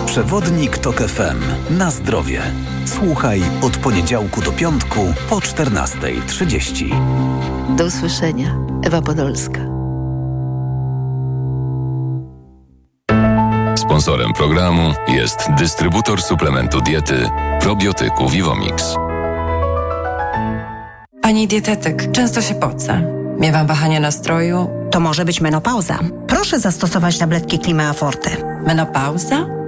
Przewodnik TOK FM. Na zdrowie. Słuchaj od poniedziałku do piątku po 14.30. Do usłyszenia. Ewa Podolska. Sponsorem programu jest dystrybutor suplementu diety probiotyku Vivomix. Pani dietetyk, często się pocę. Miewam wahania nastroju. To może być menopauza. Proszę zastosować tabletki Klimea Forte. Menopauza?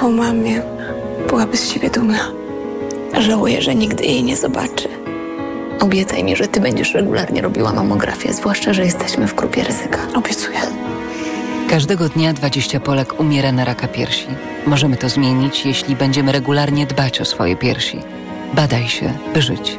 Po mamie. Byłaby z siebie dumna. Żałuję, że nigdy jej nie zobaczy. Obiecaj mi, że ty będziesz regularnie robiła mamografię, zwłaszcza, że jesteśmy w grupie ryzyka. Obiecuję. Każdego dnia 20 Polek umiera na raka piersi. Możemy to zmienić, jeśli będziemy regularnie dbać o swoje piersi. Badaj się, by żyć.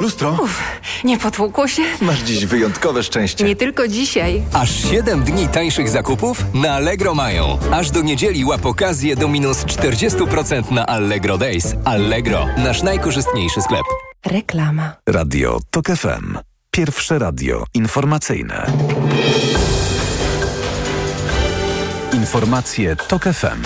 Lustro? Uf, nie potłukło się? Masz dziś wyjątkowe szczęście. Nie tylko dzisiaj. Aż 7 dni tańszych zakupów na Allegro mają. Aż do niedzieli łap okazję do minus 40% na Allegro Days. Allegro, nasz najkorzystniejszy sklep. Reklama. Radio TOK FM. Pierwsze radio informacyjne. Informacje TOK FM.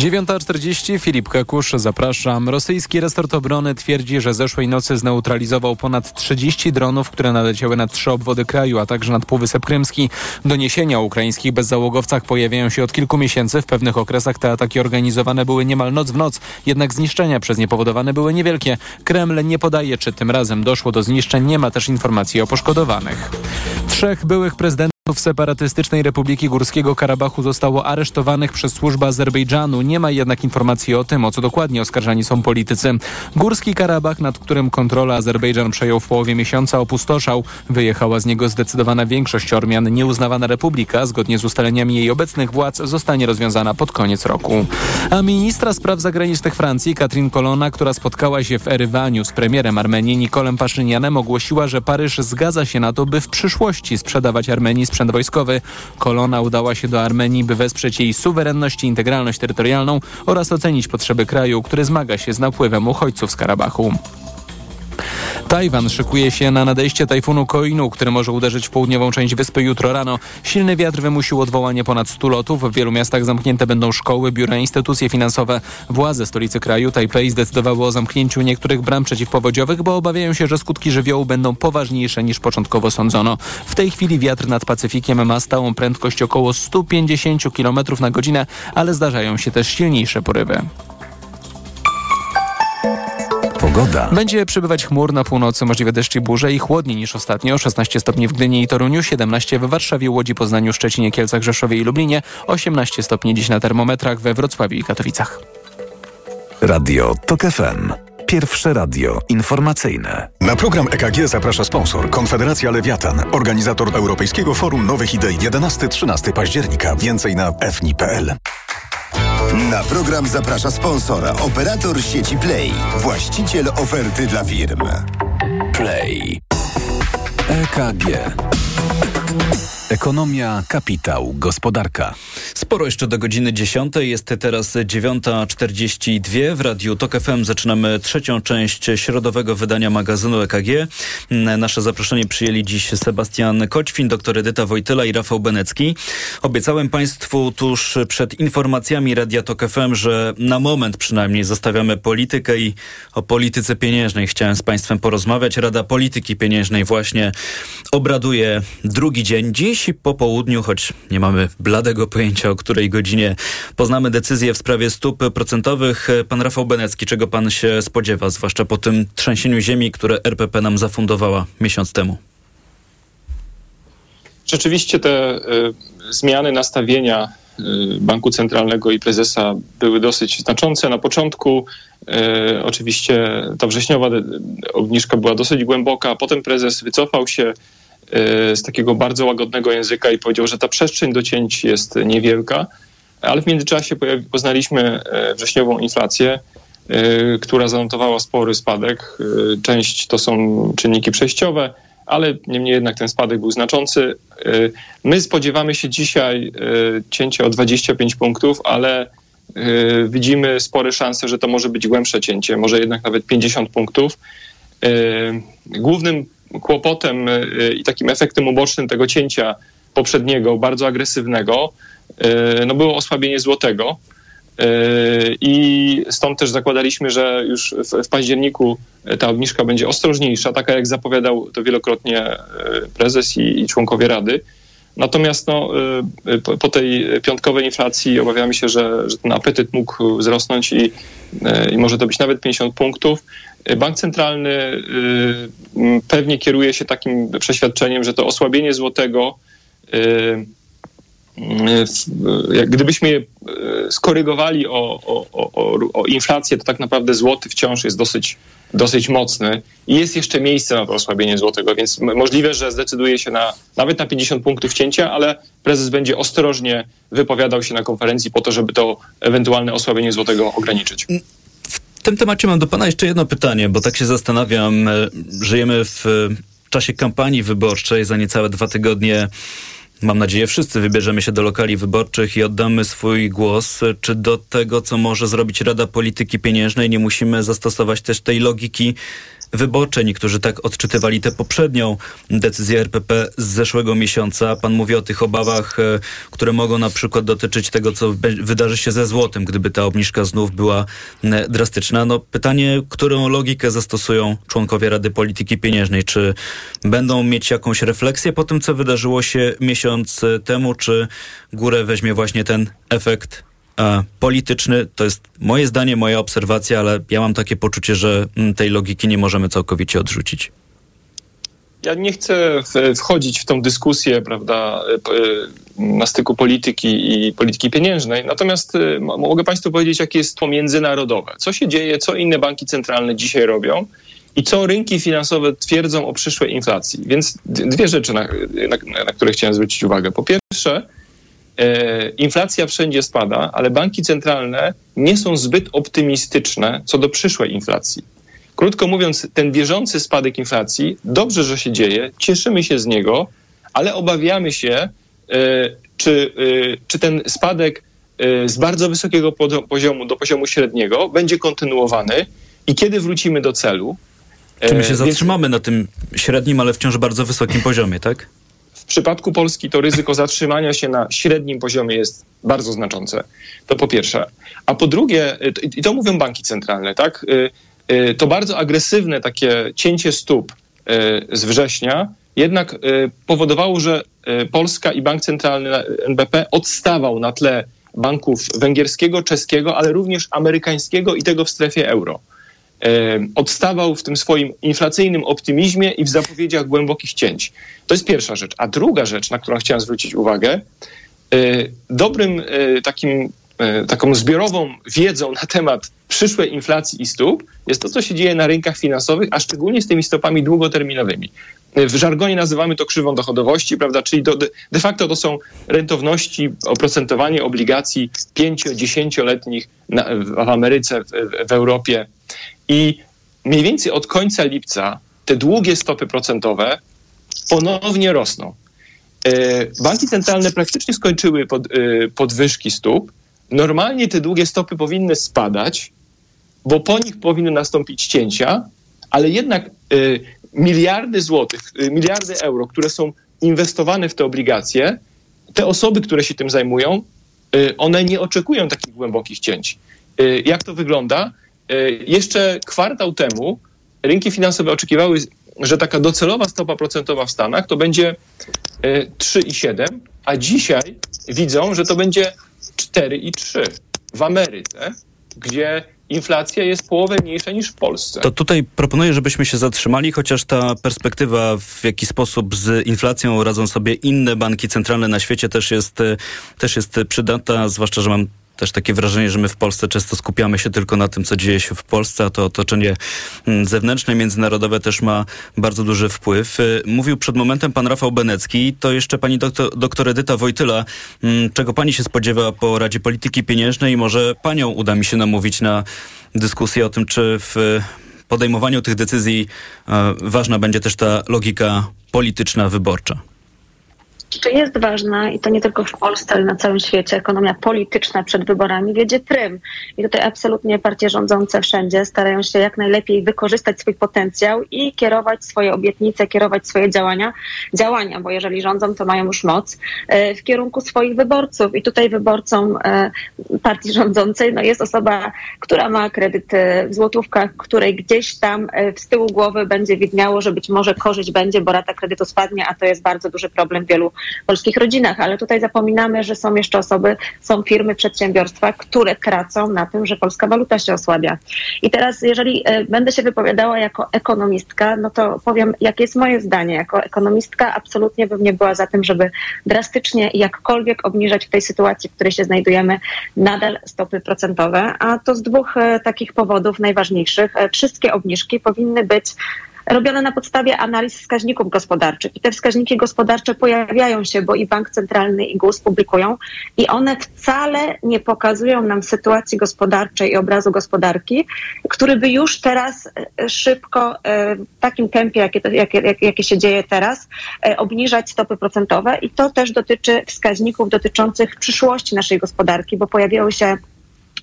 9.40 Filip Kakusz, zapraszam. Rosyjski resort obrony twierdzi, że zeszłej nocy zneutralizował ponad 30 dronów, które naleciały nad trzy obwody kraju, a także nad Półwysep Krymski. Doniesienia o ukraińskich bezzałogowcach pojawiają się od kilku miesięcy. W pewnych okresach te ataki organizowane były niemal noc w noc, jednak zniszczenia przez nie powodowane były niewielkie. Kreml nie podaje, czy tym razem doszło do zniszczeń. Nie ma też informacji o poszkodowanych. Trzech byłych prezydentów separatystycznej Republiki Górskiego Karabachu zostało aresztowanych przez służbę Azerbejdżanu. Nie ma jednak informacji o tym, o co dokładnie oskarżani są politycy. Górski Karabach, nad którym kontrolę Azerbejdżan przejął w połowie miesiąca, opustoszał. Wyjechała z niego zdecydowana większość Ormian. Nieuznawana republika, zgodnie z ustaleniami jej obecnych władz, zostanie rozwiązana pod koniec roku. A ministra spraw zagranicznych Francji, Katrin Colonna, która spotkała się w Erywaniu z premierem Armenii Nikolem Paszynianem, ogłosiła, że Paryż zgadza się na to, by w przyszłości sprzedawać Armenii sprzęt wojskowy. Kolona udała się do Armenii, by wesprzeć jej suwerenność i integralność terytorialną oraz ocenić potrzeby kraju, który zmaga się z napływem uchodźców z Karabachu. Tajwan szykuje się na nadejście tajfunu Koinu, który może uderzyć w południową część wyspy jutro rano. Silny wiatr wymusił odwołanie ponad 100 lotów. W wielu miastach zamknięte będą szkoły, biura, instytucje finansowe. Władze stolicy kraju Tajpej zdecydowały o zamknięciu niektórych bram przeciwpowodziowych, bo obawiają się, że skutki żywiołu będą poważniejsze niż początkowo sądzono. W tej chwili wiatr nad Pacyfikiem ma stałą prędkość około 150 km na godzinę, ale zdarzają się też silniejsze porywy. Pogoda. Będzie przybywać chmur na północy, możliwe deszcze i burze i chłodniej niż ostatnio. 16 stopni w Gdyni i Toruniu, 17 w Warszawie, Łodzi, Poznaniu, Szczecinie, Kielcach, Rzeszowie i Lublinie, 18 stopni dziś na termometrach we Wrocławiu i Katowicach. Radio TOK FM. Pierwsze radio informacyjne. Na program EKG zaprasza sponsor Konfederacja Lewiatan, organizator Europejskiego Forum Nowych Idei 11-13 października. Więcej na fni.pl. Na program zaprasza sponsora, operator sieci Play, właściciel oferty dla firm. Play. EKG. Ekonomia, kapitał, gospodarka. Sporo jeszcze do godziny 10. Jest teraz 9.42. W Radiu TOK FM zaczynamy trzecią część środowego wydania magazynu EKG. Nasze zaproszenie przyjęli dziś Sebastian Koćwin, dr Edyta Wojtyla i Rafał Benecki. Obiecałem Państwu tuż przed informacjami Radia TOK FM, że na moment przynajmniej zostawiamy politykę i o polityce pieniężnej chciałem z Państwem porozmawiać. Rada Polityki Pieniężnej właśnie obraduje drugi dzień dziś dziś po południu, choć nie mamy bladego pojęcia o której godzinie poznamy decyzję w sprawie stóp procentowych. Pan Rafał Benecki, czego pan się spodziewa, zwłaszcza po tym trzęsieniu ziemi, które RPP nam zafundowała miesiąc temu? Rzeczywiście te y, zmiany nastawienia y, Banku Centralnego i prezesa były dosyć znaczące. Na początku y, oczywiście ta wrześniowa obniżka była dosyć głęboka, potem prezes wycofał się, z takiego bardzo łagodnego języka i powiedział, że ta przestrzeń do cięć jest niewielka, ale w międzyczasie poznaliśmy e, wrześniową inflację, e, która zanotowała spory spadek. Część to są czynniki przejściowe, ale niemniej jednak ten spadek był znaczący. My spodziewamy się dzisiaj cięcia o 25 punktów, ale widzimy spore szanse, że to może być głębsze cięcie, może jednak nawet 50 punktów. Głównym kłopotem y, i takim efektem ubocznym tego cięcia poprzedniego, bardzo agresywnego, y, no było osłabienie złotego. Y, I stąd też zakładaliśmy, że już w, październiku ta obniżka będzie ostrożniejsza, taka jak zapowiadał to wielokrotnie prezes i, i członkowie Rady. Natomiast no, po, po, tej piątkowej inflacji obawiamy się, że, że ten apetyt mógł wzrosnąć i, i może to być nawet 50 punktów. Bank centralny y, pewnie kieruje się takim przeświadczeniem, że to osłabienie złotego, y, y, gdybyśmy je skorygowali o, o, o, o inflację, to tak naprawdę złoty wciąż jest dosyć, dosyć mocny i jest jeszcze miejsce na to osłabienie złotego, więc możliwe, że zdecyduje się na nawet na 50 punktów cięcia, ale prezes będzie ostrożnie wypowiadał się na konferencji po to, żeby to ewentualne osłabienie złotego ograniczyć. W tym temacie mam do Pana jeszcze jedno pytanie, bo tak się zastanawiam. E, żyjemy w czasie kampanii wyborczej. Za niecałe dwa tygodnie, mam nadzieję, wszyscy wybierzemy się do lokali wyborczych i oddamy swój głos. Czy do tego, co może zrobić Rada Polityki Pieniężnej, nie musimy zastosować też tej logiki wyborcze. Niektórzy tak odczytywali tę poprzednią decyzję RPP z zeszłego miesiąca. Pan mówi o tych obawach, e, które mogą na przykład dotyczyć tego, co wydarzy się ze złotem, gdyby ta obniżka znów była e, drastyczna. No pytanie, którą logikę zastosują członkowie Rady Polityki Pieniężnej? Czy będą mieć jakąś refleksję po tym, co wydarzyło się miesiąc e, temu, czy górę weźmie właśnie ten efekt polityczny. To jest moje zdanie, moja obserwacja, ale ja mam takie poczucie, że mm, tej logiki nie możemy całkowicie odrzucić. Ja nie chcę wchodzić w tą dyskusję, prawda, na styku polityki i polityki pieniężnej, natomiast mogę Państwu powiedzieć, jakie jest to międzynarodowe. Co się dzieje, co inne banki centralne dzisiaj robią i co rynki finansowe twierdzą o przyszłej inflacji. Więc dwie rzeczy, na, na, na które chciałem zwrócić uwagę. Po pierwsze, inflacja wszędzie spada, ale banki centralne nie są zbyt optymistyczne co do przyszłej inflacji. Krótko mówiąc, ten bieżący spadek inflacji, dobrze, że się dzieje, cieszymy się z niego, ale obawiamy się, e, czy, e, czy ten spadek z bardzo wysokiego poziomu do poziomu średniego będzie kontynuowany i kiedy wrócimy do celu. Czy my się zatrzymamy Więc... na tym średnim, ale wciąż bardzo wysokim poziomie, tak? W przypadku Polski to ryzyko zatrzymania się na średnim poziomie jest bardzo znaczące. To po pierwsze. A po drugie, i to mówią banki centralne, tak? Y, y, to bardzo agresywne takie cięcie stóp y, z września jednak powodowało, że Polska i Bank Centralny NBP odstawał na tle banków węgierskiego, czeskiego, ale również amerykańskiego i tego w strefie euro odstawał w tym swoim inflacyjnym optymizmie i w zapowiedziach głębokich cięć. To jest pierwsza rzecz. A druga rzecz, na którą chciałem zwrócić uwagę, e, dobrym e, takim, e, taką zbiorową wiedzą na temat przyszłej inflacji i stóp jest to, co się dzieje na rynkach finansowych, a szczególnie z tymi stopami długoterminowymi. w żargonie nazywamy to krzywą dochodowości, prawda? Czyli do, de facto to są rentowności, oprocentowanie obligacji 5-10-letnich w Ameryce, w, w Europie. I mniej więcej od końca lipca te długie stopy procentowe ponownie rosną. E, banki centralne praktycznie skończyły pod, e, podwyżki stóp. Normalnie te długie stopy powinny spadać, bo po nich powinny nastąpić cięcia, ale jednak e, miliardy złotych, miliardy euro, które są inwestowane w te obligacje, te osoby, które się tym zajmują, one nie oczekują takich głębokich cięć. Jak to wygląda? Jeszcze kwartał temu rynki finansowe oczekiwały że taka docelowa stopa procentowa w Stanach to będzie 3,7, e, a dzisiaj widzą, że to będzie 4,3 w Ameryce, gdzie inflacja jest połowę mniejsza niż w Polsce. To tutaj proponuję, żebyśmy się zatrzymali, chociaż ta perspektywa, w jaki sposób z inflacją radzą sobie inne banki centralne na świecie też jest, e, też jest przydatna, zwłaszcza, że mam też takie wrażenie, że my w Polsce często skupiamy się tylko na tym, co dzieje się w Polsce, a to otoczenie mm, zewnętrzne, międzynarodowe też ma bardzo duży wpływ. Y, mówił przed momentem pan Rafał Benecki, to jeszcze pani doktor, doktor Edyta Wojtyla. Mm, czego pani się spodziewa po Radzie Polityki Pieniężnej? Może panią uda mi się namówić na dyskusję o tym, czy w podejmowaniu tych decyzji e, ważna będzie też ta logika polityczna, wyborcza czy jest ważna, i to nie tylko w Polsce, ale na całym świecie, ekonomia polityczna przed wyborami wiedzie prym. I tutaj absolutnie partie rządzące wszędzie starają się jak najlepiej wykorzystać swój potencjał i kierować swoje obietnice, kierować swoje działania, działania, bo jeżeli rządzą, to mają już moc, e, w kierunku swoich wyborców. I tutaj wyborcą e, partii rządzącej no jest osoba, która ma kredyt e, w złotówkach, której gdzieś tam z tyłu głowy będzie widniało, że być może korzyść będzie, bo rata kredytu spadnie, a to jest bardzo duży problem wielu polskich rodzinach, ale tutaj zapominamy, że są jeszcze osoby, są firmy, przedsiębiorstwa, które tracą na tym, że polska waluta się osłabia. I teraz, jeżeli e, będę się wypowiadała jako ekonomistka, no to powiem, jakie jest moje zdanie. Jako ekonomistka absolutnie bym nie była za tym, żeby drastycznie jakkolwiek obniżać w tej sytuacji, w której się znajdujemy, nadal stopy procentowe, a to z dwóch e, takich powodów najważniejszych. E, wszystkie obniżki powinny być robione na podstawie analiz wskaźników gospodarczych. I te wskaźniki gospodarcze pojawiają się, bo i Bank Centralny i GUS publikują i one wcale nie pokazują nam sytuacji gospodarczej i obrazu gospodarki, który by już teraz e, szybko e, w takim tempie, jakie, jakie, jakie się dzieje teraz, e, obniżać stopy procentowe i to też dotyczy wskaźników dotyczących przyszłości naszej gospodarki, bo pojawiały się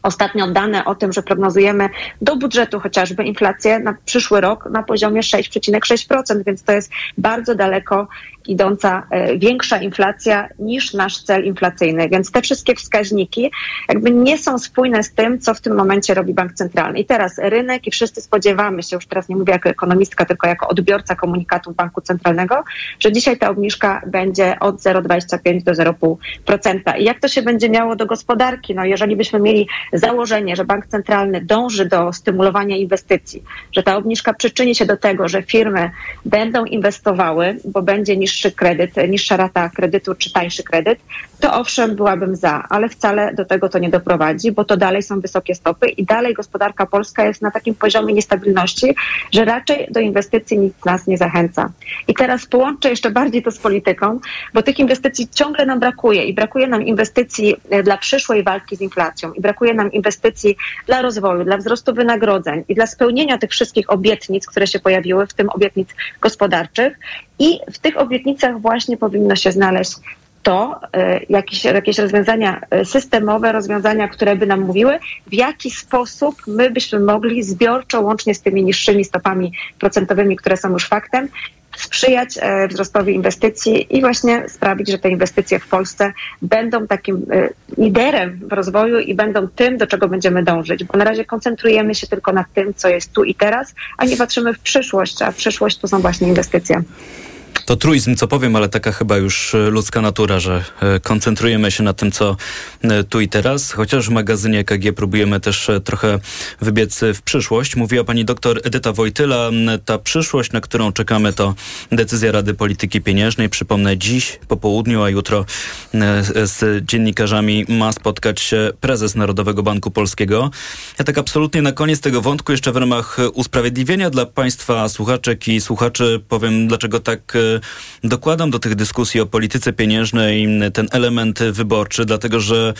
ostatnio dane o tym, że prognozujemy do budżetu chociażby inflację na przyszły rok na poziomie 6,6%, więc to jest bardzo daleko idąca e, większa inflacja niż nasz cel inflacyjny. Więc te wszystkie wskaźniki jakby nie są spójne z tym, co w tym momencie robi bank centralny. I teraz rynek i wszyscy spodziewamy się, już teraz nie mówię jako ekonomistka, tylko jako odbiorca komunikatów banku centralnego, że dzisiaj ta obniżka będzie od 0,25 do 0,5%. I jak to się będzie miało do gospodarki? No jeżeli byśmy mieli założenie, że bank centralny dąży do stymulowania inwestycji, że ta obniżka przyczyni się do tego, że firmy będą inwestowały, bo będzie niż niższy kredyt, niższa rata kredytu czy tańszy kredyt, to owszem byłabym za, ale wcale do tego to nie doprowadzi, bo to dalej są wysokie stopy i dalej gospodarka polska jest na takim poziomie niestabilności, że raczej do inwestycji nic nas nie zachęca. I teraz połączę jeszcze bardziej to z polityką, bo tych inwestycji ciągle nam brakuje i brakuje nam inwestycji e, dla przyszłej walki z inflacją i brakuje nam inwestycji dla rozwoju, dla wzrostu wynagrodzeń i dla spełnienia tych wszystkich obietnic, które się pojawiły, w tym obietnic gospodarczych. I w tych obietnicach właśnie powinno się znaleźć to e, jakieś, jakieś rozwiązania e, systemowe, rozwiązania, które by nam mówiły, w jaki sposób my byśmy mogli zbiorczo, łącznie z tymi niższymi stopami procentowymi, które są już faktem, sprzyjać e, wzrostowi inwestycji i właśnie sprawić, że te inwestycje w Polsce będą takim liderem w rozwoju i będą tym, do czego będziemy dążyć. Bo na razie koncentrujemy się tylko na tym, co jest tu i teraz, a nie patrzymy w przyszłość, a przyszłość to są właśnie inwestycje. To truizm, co powiem, ale taka chyba już e, ludzka natura, że e, koncentrujemy się na tym, co e, tu i teraz, chociaż w magazynie EKG próbujemy też trochę wybiec w przyszłość. Mówiła pani doktor Edyta Wojtyla. Ta przyszłość, na którą czekamy, to decyzja Rady Polityki Pieniężnej. Przypomnę, dziś po południu, a jutro z dziennikarzami ma spotkać się prezes Narodowego Banku Polskiego. Ja tak absolutnie na koniec tego wątku, jeszcze w ramach usprawiedliwienia dla państwa słuchaczek i słuchaczy powiem, dlaczego tak dokładam do tych dyskusji o polityce pieniężnej ten element wyborczy, dlatego że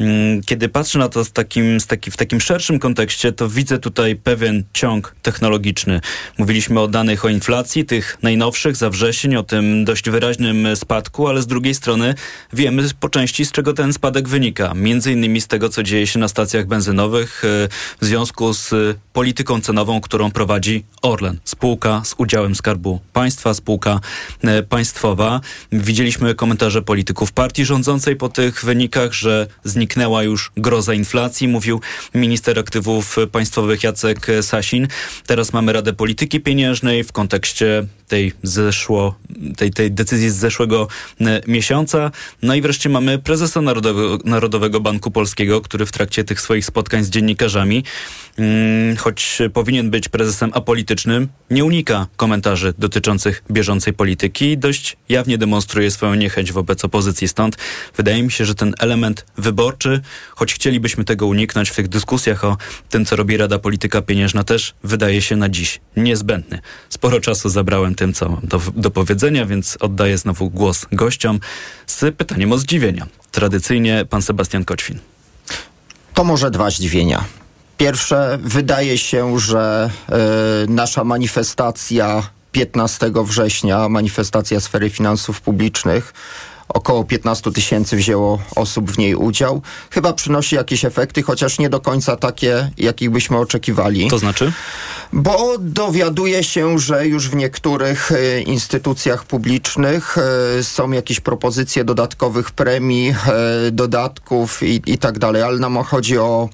mm, kiedy patrzę na to w takim, taki, w takim szerszym kontekście, to widzę tutaj pewien ciąg technologiczny. Mówiliśmy o danych o inflacji, tych najnowszych za wrzesień, o tym dość wyraźnym spadku, ale z drugiej strony wiemy po części z czego ten spadek wynika. Między innymi z tego, co dzieje się na stacjach benzynowych e, w związku z polityką cenową, którą prowadzi Orlen, spółka z udziałem Skarbu Państwa, spółka państwowa. Widzieliśmy komentarze polityków partii rządzącej po tych wynikach, że zniknęła już groza inflacji, mówił minister aktywów państwowych Jacek Sasin. Teraz mamy Radę Polityki Pieniężnej w kontekście tej, zeszło, tej, tej decyzji z zeszłego e, miesiąca. No i wreszcie mamy prezesa Narodowego, Narodowego Banku Polskiego, który w trakcie tych swoich spotkań z dziennikarzami, choć powinien być prezesem apolitycznym, nie unika komentarzy dotyczących bieżącej polityki i dość jawnie demonstruje swoją niechęć wobec opozycji. Stąd wydaje mi się, że ten element wyborczy, choć chcielibyśmy tego uniknąć w tych dyskusjach o tym, co robi Rada Polityka Pieniężna, też wydaje się na dziś niezbędny. Sporo czasu zabrałem tym, co mam do, do powiedzenia, więc oddaję znowu głos gościom z pytaniem o zdziwienia. Tradycyjnie pan Sebastian Koćwin. To może dwa zdziwienia. Pierwsze, wydaje się, że y, nasza manifestacja 15 września, manifestacja sfery finansów publicznych, około 15 tysięcy wzięło osób w niej udział. Chyba przynosi jakieś efekty, chociaż nie do końca takie, jakich byśmy oczekiwali. To znaczy? Bo dowiaduje się, że już w niektórych e, instytucjach publicznych e, są jakieś propozycje dodatkowych premii, e, dodatków i, i tak dalej, ale nam chodzi o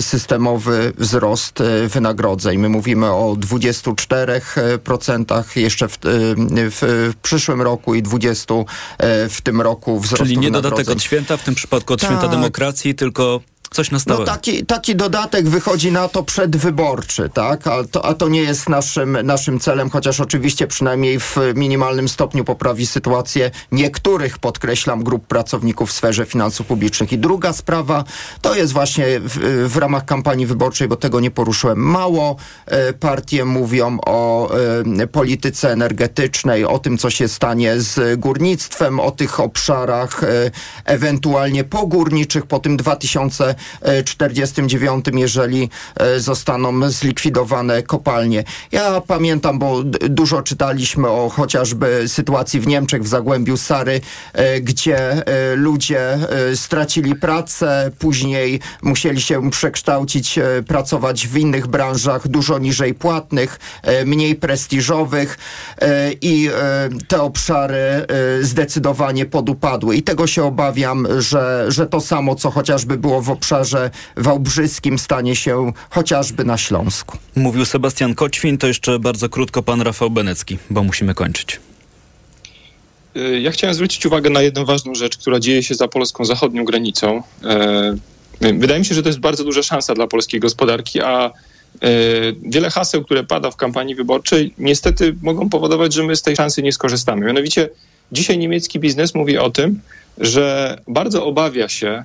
systemowy wzrost wynagrodzeń. My mówimy o 24% jeszcze w, w, w przyszłym roku i 20% w tym roku wzrostu Czyli nie dodatek od święta, w tym przypadku od tak. święta demokracji, tylko Coś na stałe. No taki, taki dodatek wychodzi na to przedwyborczy, tak? A to, a to nie jest naszym, naszym celem, chociaż oczywiście przynajmniej w minimalnym stopniu poprawi sytuację niektórych, podkreślam, grup pracowników w sferze finansów publicznych. I druga sprawa to jest właśnie w, w ramach kampanii wyborczej, bo tego nie poruszyłem. Mało e, partie mówią o e, polityce energetycznej, o tym, co się stanie z górnictwem, o tych obszarach e, ewentualnie pogórniczych po tym 2000 49, jeżeli e, zostaną zlikwidowane kopalnie. Ja pamiętam, bo dużo czytaliśmy o chociażby sytuacji w Niemczech, w Zagłębiu Sary, e, gdzie e, ludzie stracili pracę, później musieli się przekształcić, pracować w innych branżach, dużo niżej płatnych, mniej prestiżowych i te obszary zdecydowanie podupadły. I tego się obawiam, że, że to samo, co chociażby było w obszarze obszarze wałbrzyskim stanie się chociażby na Śląsku. Mówił Sebastian Koćwin, to jeszcze bardzo krótko pan Rafał Benecki, bo musimy kończyć. Y, ja chciałem zwrócić uwagę na jedną ważną rzecz, która dzieje się za polską zachodnią granicą. Y, wydaje mi się, że to jest bardzo duża szansa dla polskiej gospodarki, a y, wiele haseł, które pada w kampanii wyborczej, niestety mogą powodować, że my z tej szansy nie skorzystamy. Mianowicie dzisiaj niemiecki biznes mówi o tym, że bardzo obawia się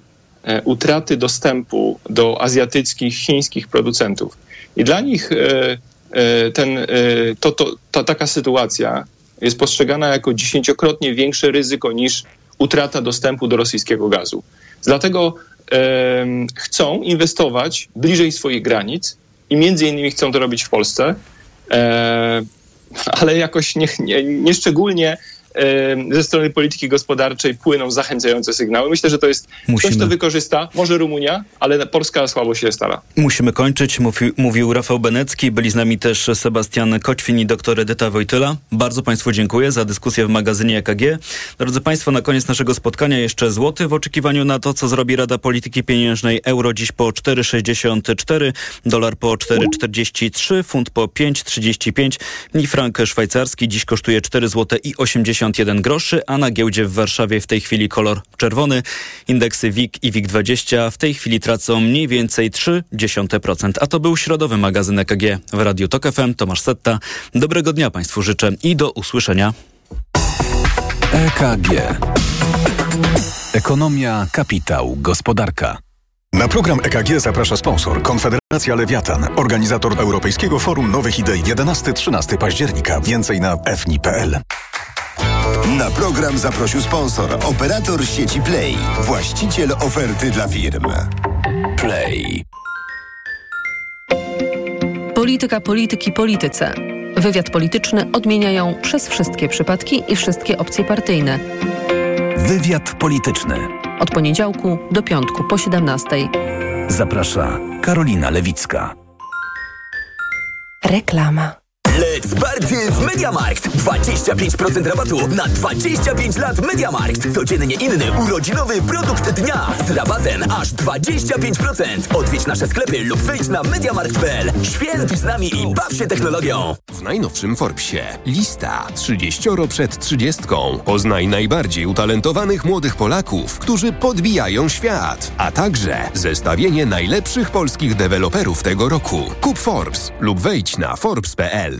utraty dostępu do azjatyckich, chińskich producentów. I dla nich e, e, ten, to, to, ta, taka sytuacja jest postrzegana jako dziesięciokrotnie większe ryzyko niż utrata dostępu do rosyjskiego gazu. Dlatego e, chcą inwestować bliżej swoich granic i między innymi chcą to robić w Polsce, e, ale jakoś nieszczególnie nie, nie ze strony polityki gospodarczej płyną zachęcające sygnały. Myślę, że to jest Musimy. ktoś, kto wykorzysta, może Rumunia, ale Polska słabo się stara. Musimy kończyć, Mówi, mówił Rafał Benecki, byli z nami też Sebastian Koćwin i doktor Edyta Wojtyla. Bardzo Państwu dziękuję za dyskusję w magazynie EKG. Drodzy Państwo, na koniec naszego spotkania jeszcze złoty w oczekiwaniu na to, co zrobi Rada Polityki Pieniężnej. Euro dziś po 4,64, dolar po 4,43, funt po 5,35 i frank szwajcarski dziś kosztuje 4 zł i 81 groszy, a na giełdzie w Warszawie w tej chwili kolor czerwony. Indeksy WIG i WIG20 w tej chwili tracą mniej więcej 0,3%. A to był środowy magazyn EKG w Radiu Tok FM. Tomasz Setta. Dobrego dnia Państwu życzę i do usłyszenia. EKG. Ekonomia, kapitał, gospodarka. Na program EKG zaprasza sponsor Konfederacja Lewiatan, organizator Europejskiego Forum Nowych Idei 11-13 października. Więcej na fni.pl. Na program zaprosił sponsor, operator sieci Play, właściciel oferty dla firm. Play. Polityka, polityki, polityce. Wywiad polityczny odmieniają przez wszystkie przypadki i wszystkie opcje partyjne. Wywiad polityczny. Od poniedziałku do piątku po 17. Zaprasza Karolina Lewicka. Reklama. Let's party w MediaMarkt! 25% rabatu na 25 lat MediaMarkt. Codziennie inny urodzinowy produkt dnia z rabatem aż 25%. Odwiedź nasze sklepy lub wejdź na MediaMarkt.pl. Świętuj z nami i baw się technologią. W najnowszym Forbesie lista 30 przed 30. Poznaj najbardziej utalentowanych młodych Polaków, którzy podbijają świat, a także zestawienie najlepszych polskich deweloperów tego roku. Kup Forbes lub wejdź na forbes.pl.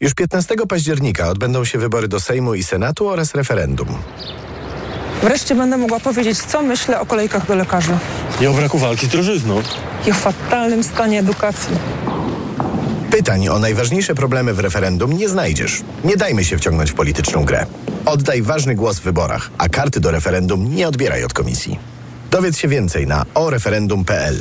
Już 15 października odbędą się wybory do Sejmu i Senatu oraz referendum. Wreszcie będę mogła powiedzieć, co myślę o kolejkach do lekarzy. I o braku walki z drożyzną. I o fatalnym stanie edukacji. Pytań o najważniejsze problemy w referendum nie znajdziesz. Nie dajmy się wciągnąć w polityczną grę. Oddaj ważny głos w wyborach, a karty do referendum nie odbieraj od komisji. Dowiedz się więcej na oreferendum.pl.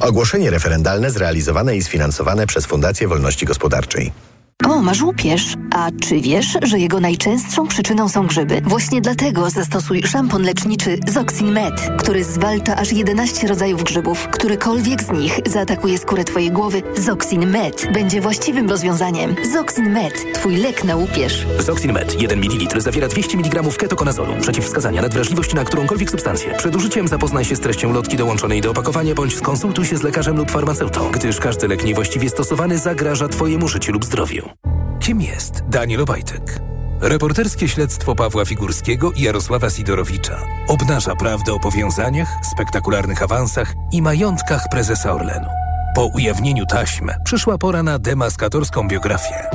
Ogłoszenie referendalne zrealizowane i sfinansowane przez Fundację Wolności Gospodarczej. O, masz łupież. A czy wiesz, że jego najczęstszą przyczyną są grzyby? Właśnie dlatego zastosuj szampon leczniczy Zoxin Med, który zwalcza aż 11 rodzajów grzybów. Którykolwiek z nich zaatakuje skórę twojej głowy, Zoxin Med będzie właściwym rozwiązaniem. Zoxin Med, twój lek na łupież. Zoxin Med 1 ml zawiera 200 mg ketokonazolu. Przeciwwskazania nadwrażliwości na którąkolwiek substancję. Przed użyciem zapoznaj się z treścią lotki dołączonej do opakowania bądź skonsultuj się z lekarzem lub farmaceutą, gdyż każdy lek niewłaściwie stosowany zagraża twojemu życiu lub zdrowiu. Kim jest Daniel Obajtek? Reporterskie śledztwo Pawła Figurskiego i Jarosława Sidorowicza obnaża prawdę o powiązaniach, spektakularnych awansach i majątkach prezesa Orlenu. Po ujawnieniu taśm przyszła pora na demaskatorską biografię.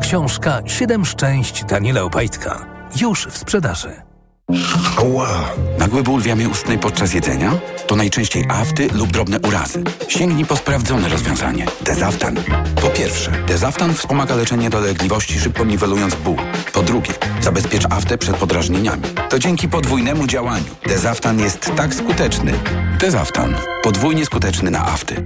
Książka Siedem szczęść Daniela Obajtka już w sprzedaży. Ła! Nagły ból w ustnej podczas jedzenia? To najczęściej afty lub drobne urazy. Sięgnij po sprawdzone rozwiązanie. Dezaftan. Po pierwsze, Dezaftan wspomaga leczenie dolegliwości, szybko niwelując ból. Po drugie, zabezpiecz aftę przed podrażnieniami. To dzięki podwójnemu działaniu. Dezaftan jest tak skuteczny. Dezaftan. Podwójnie skuteczny na afty.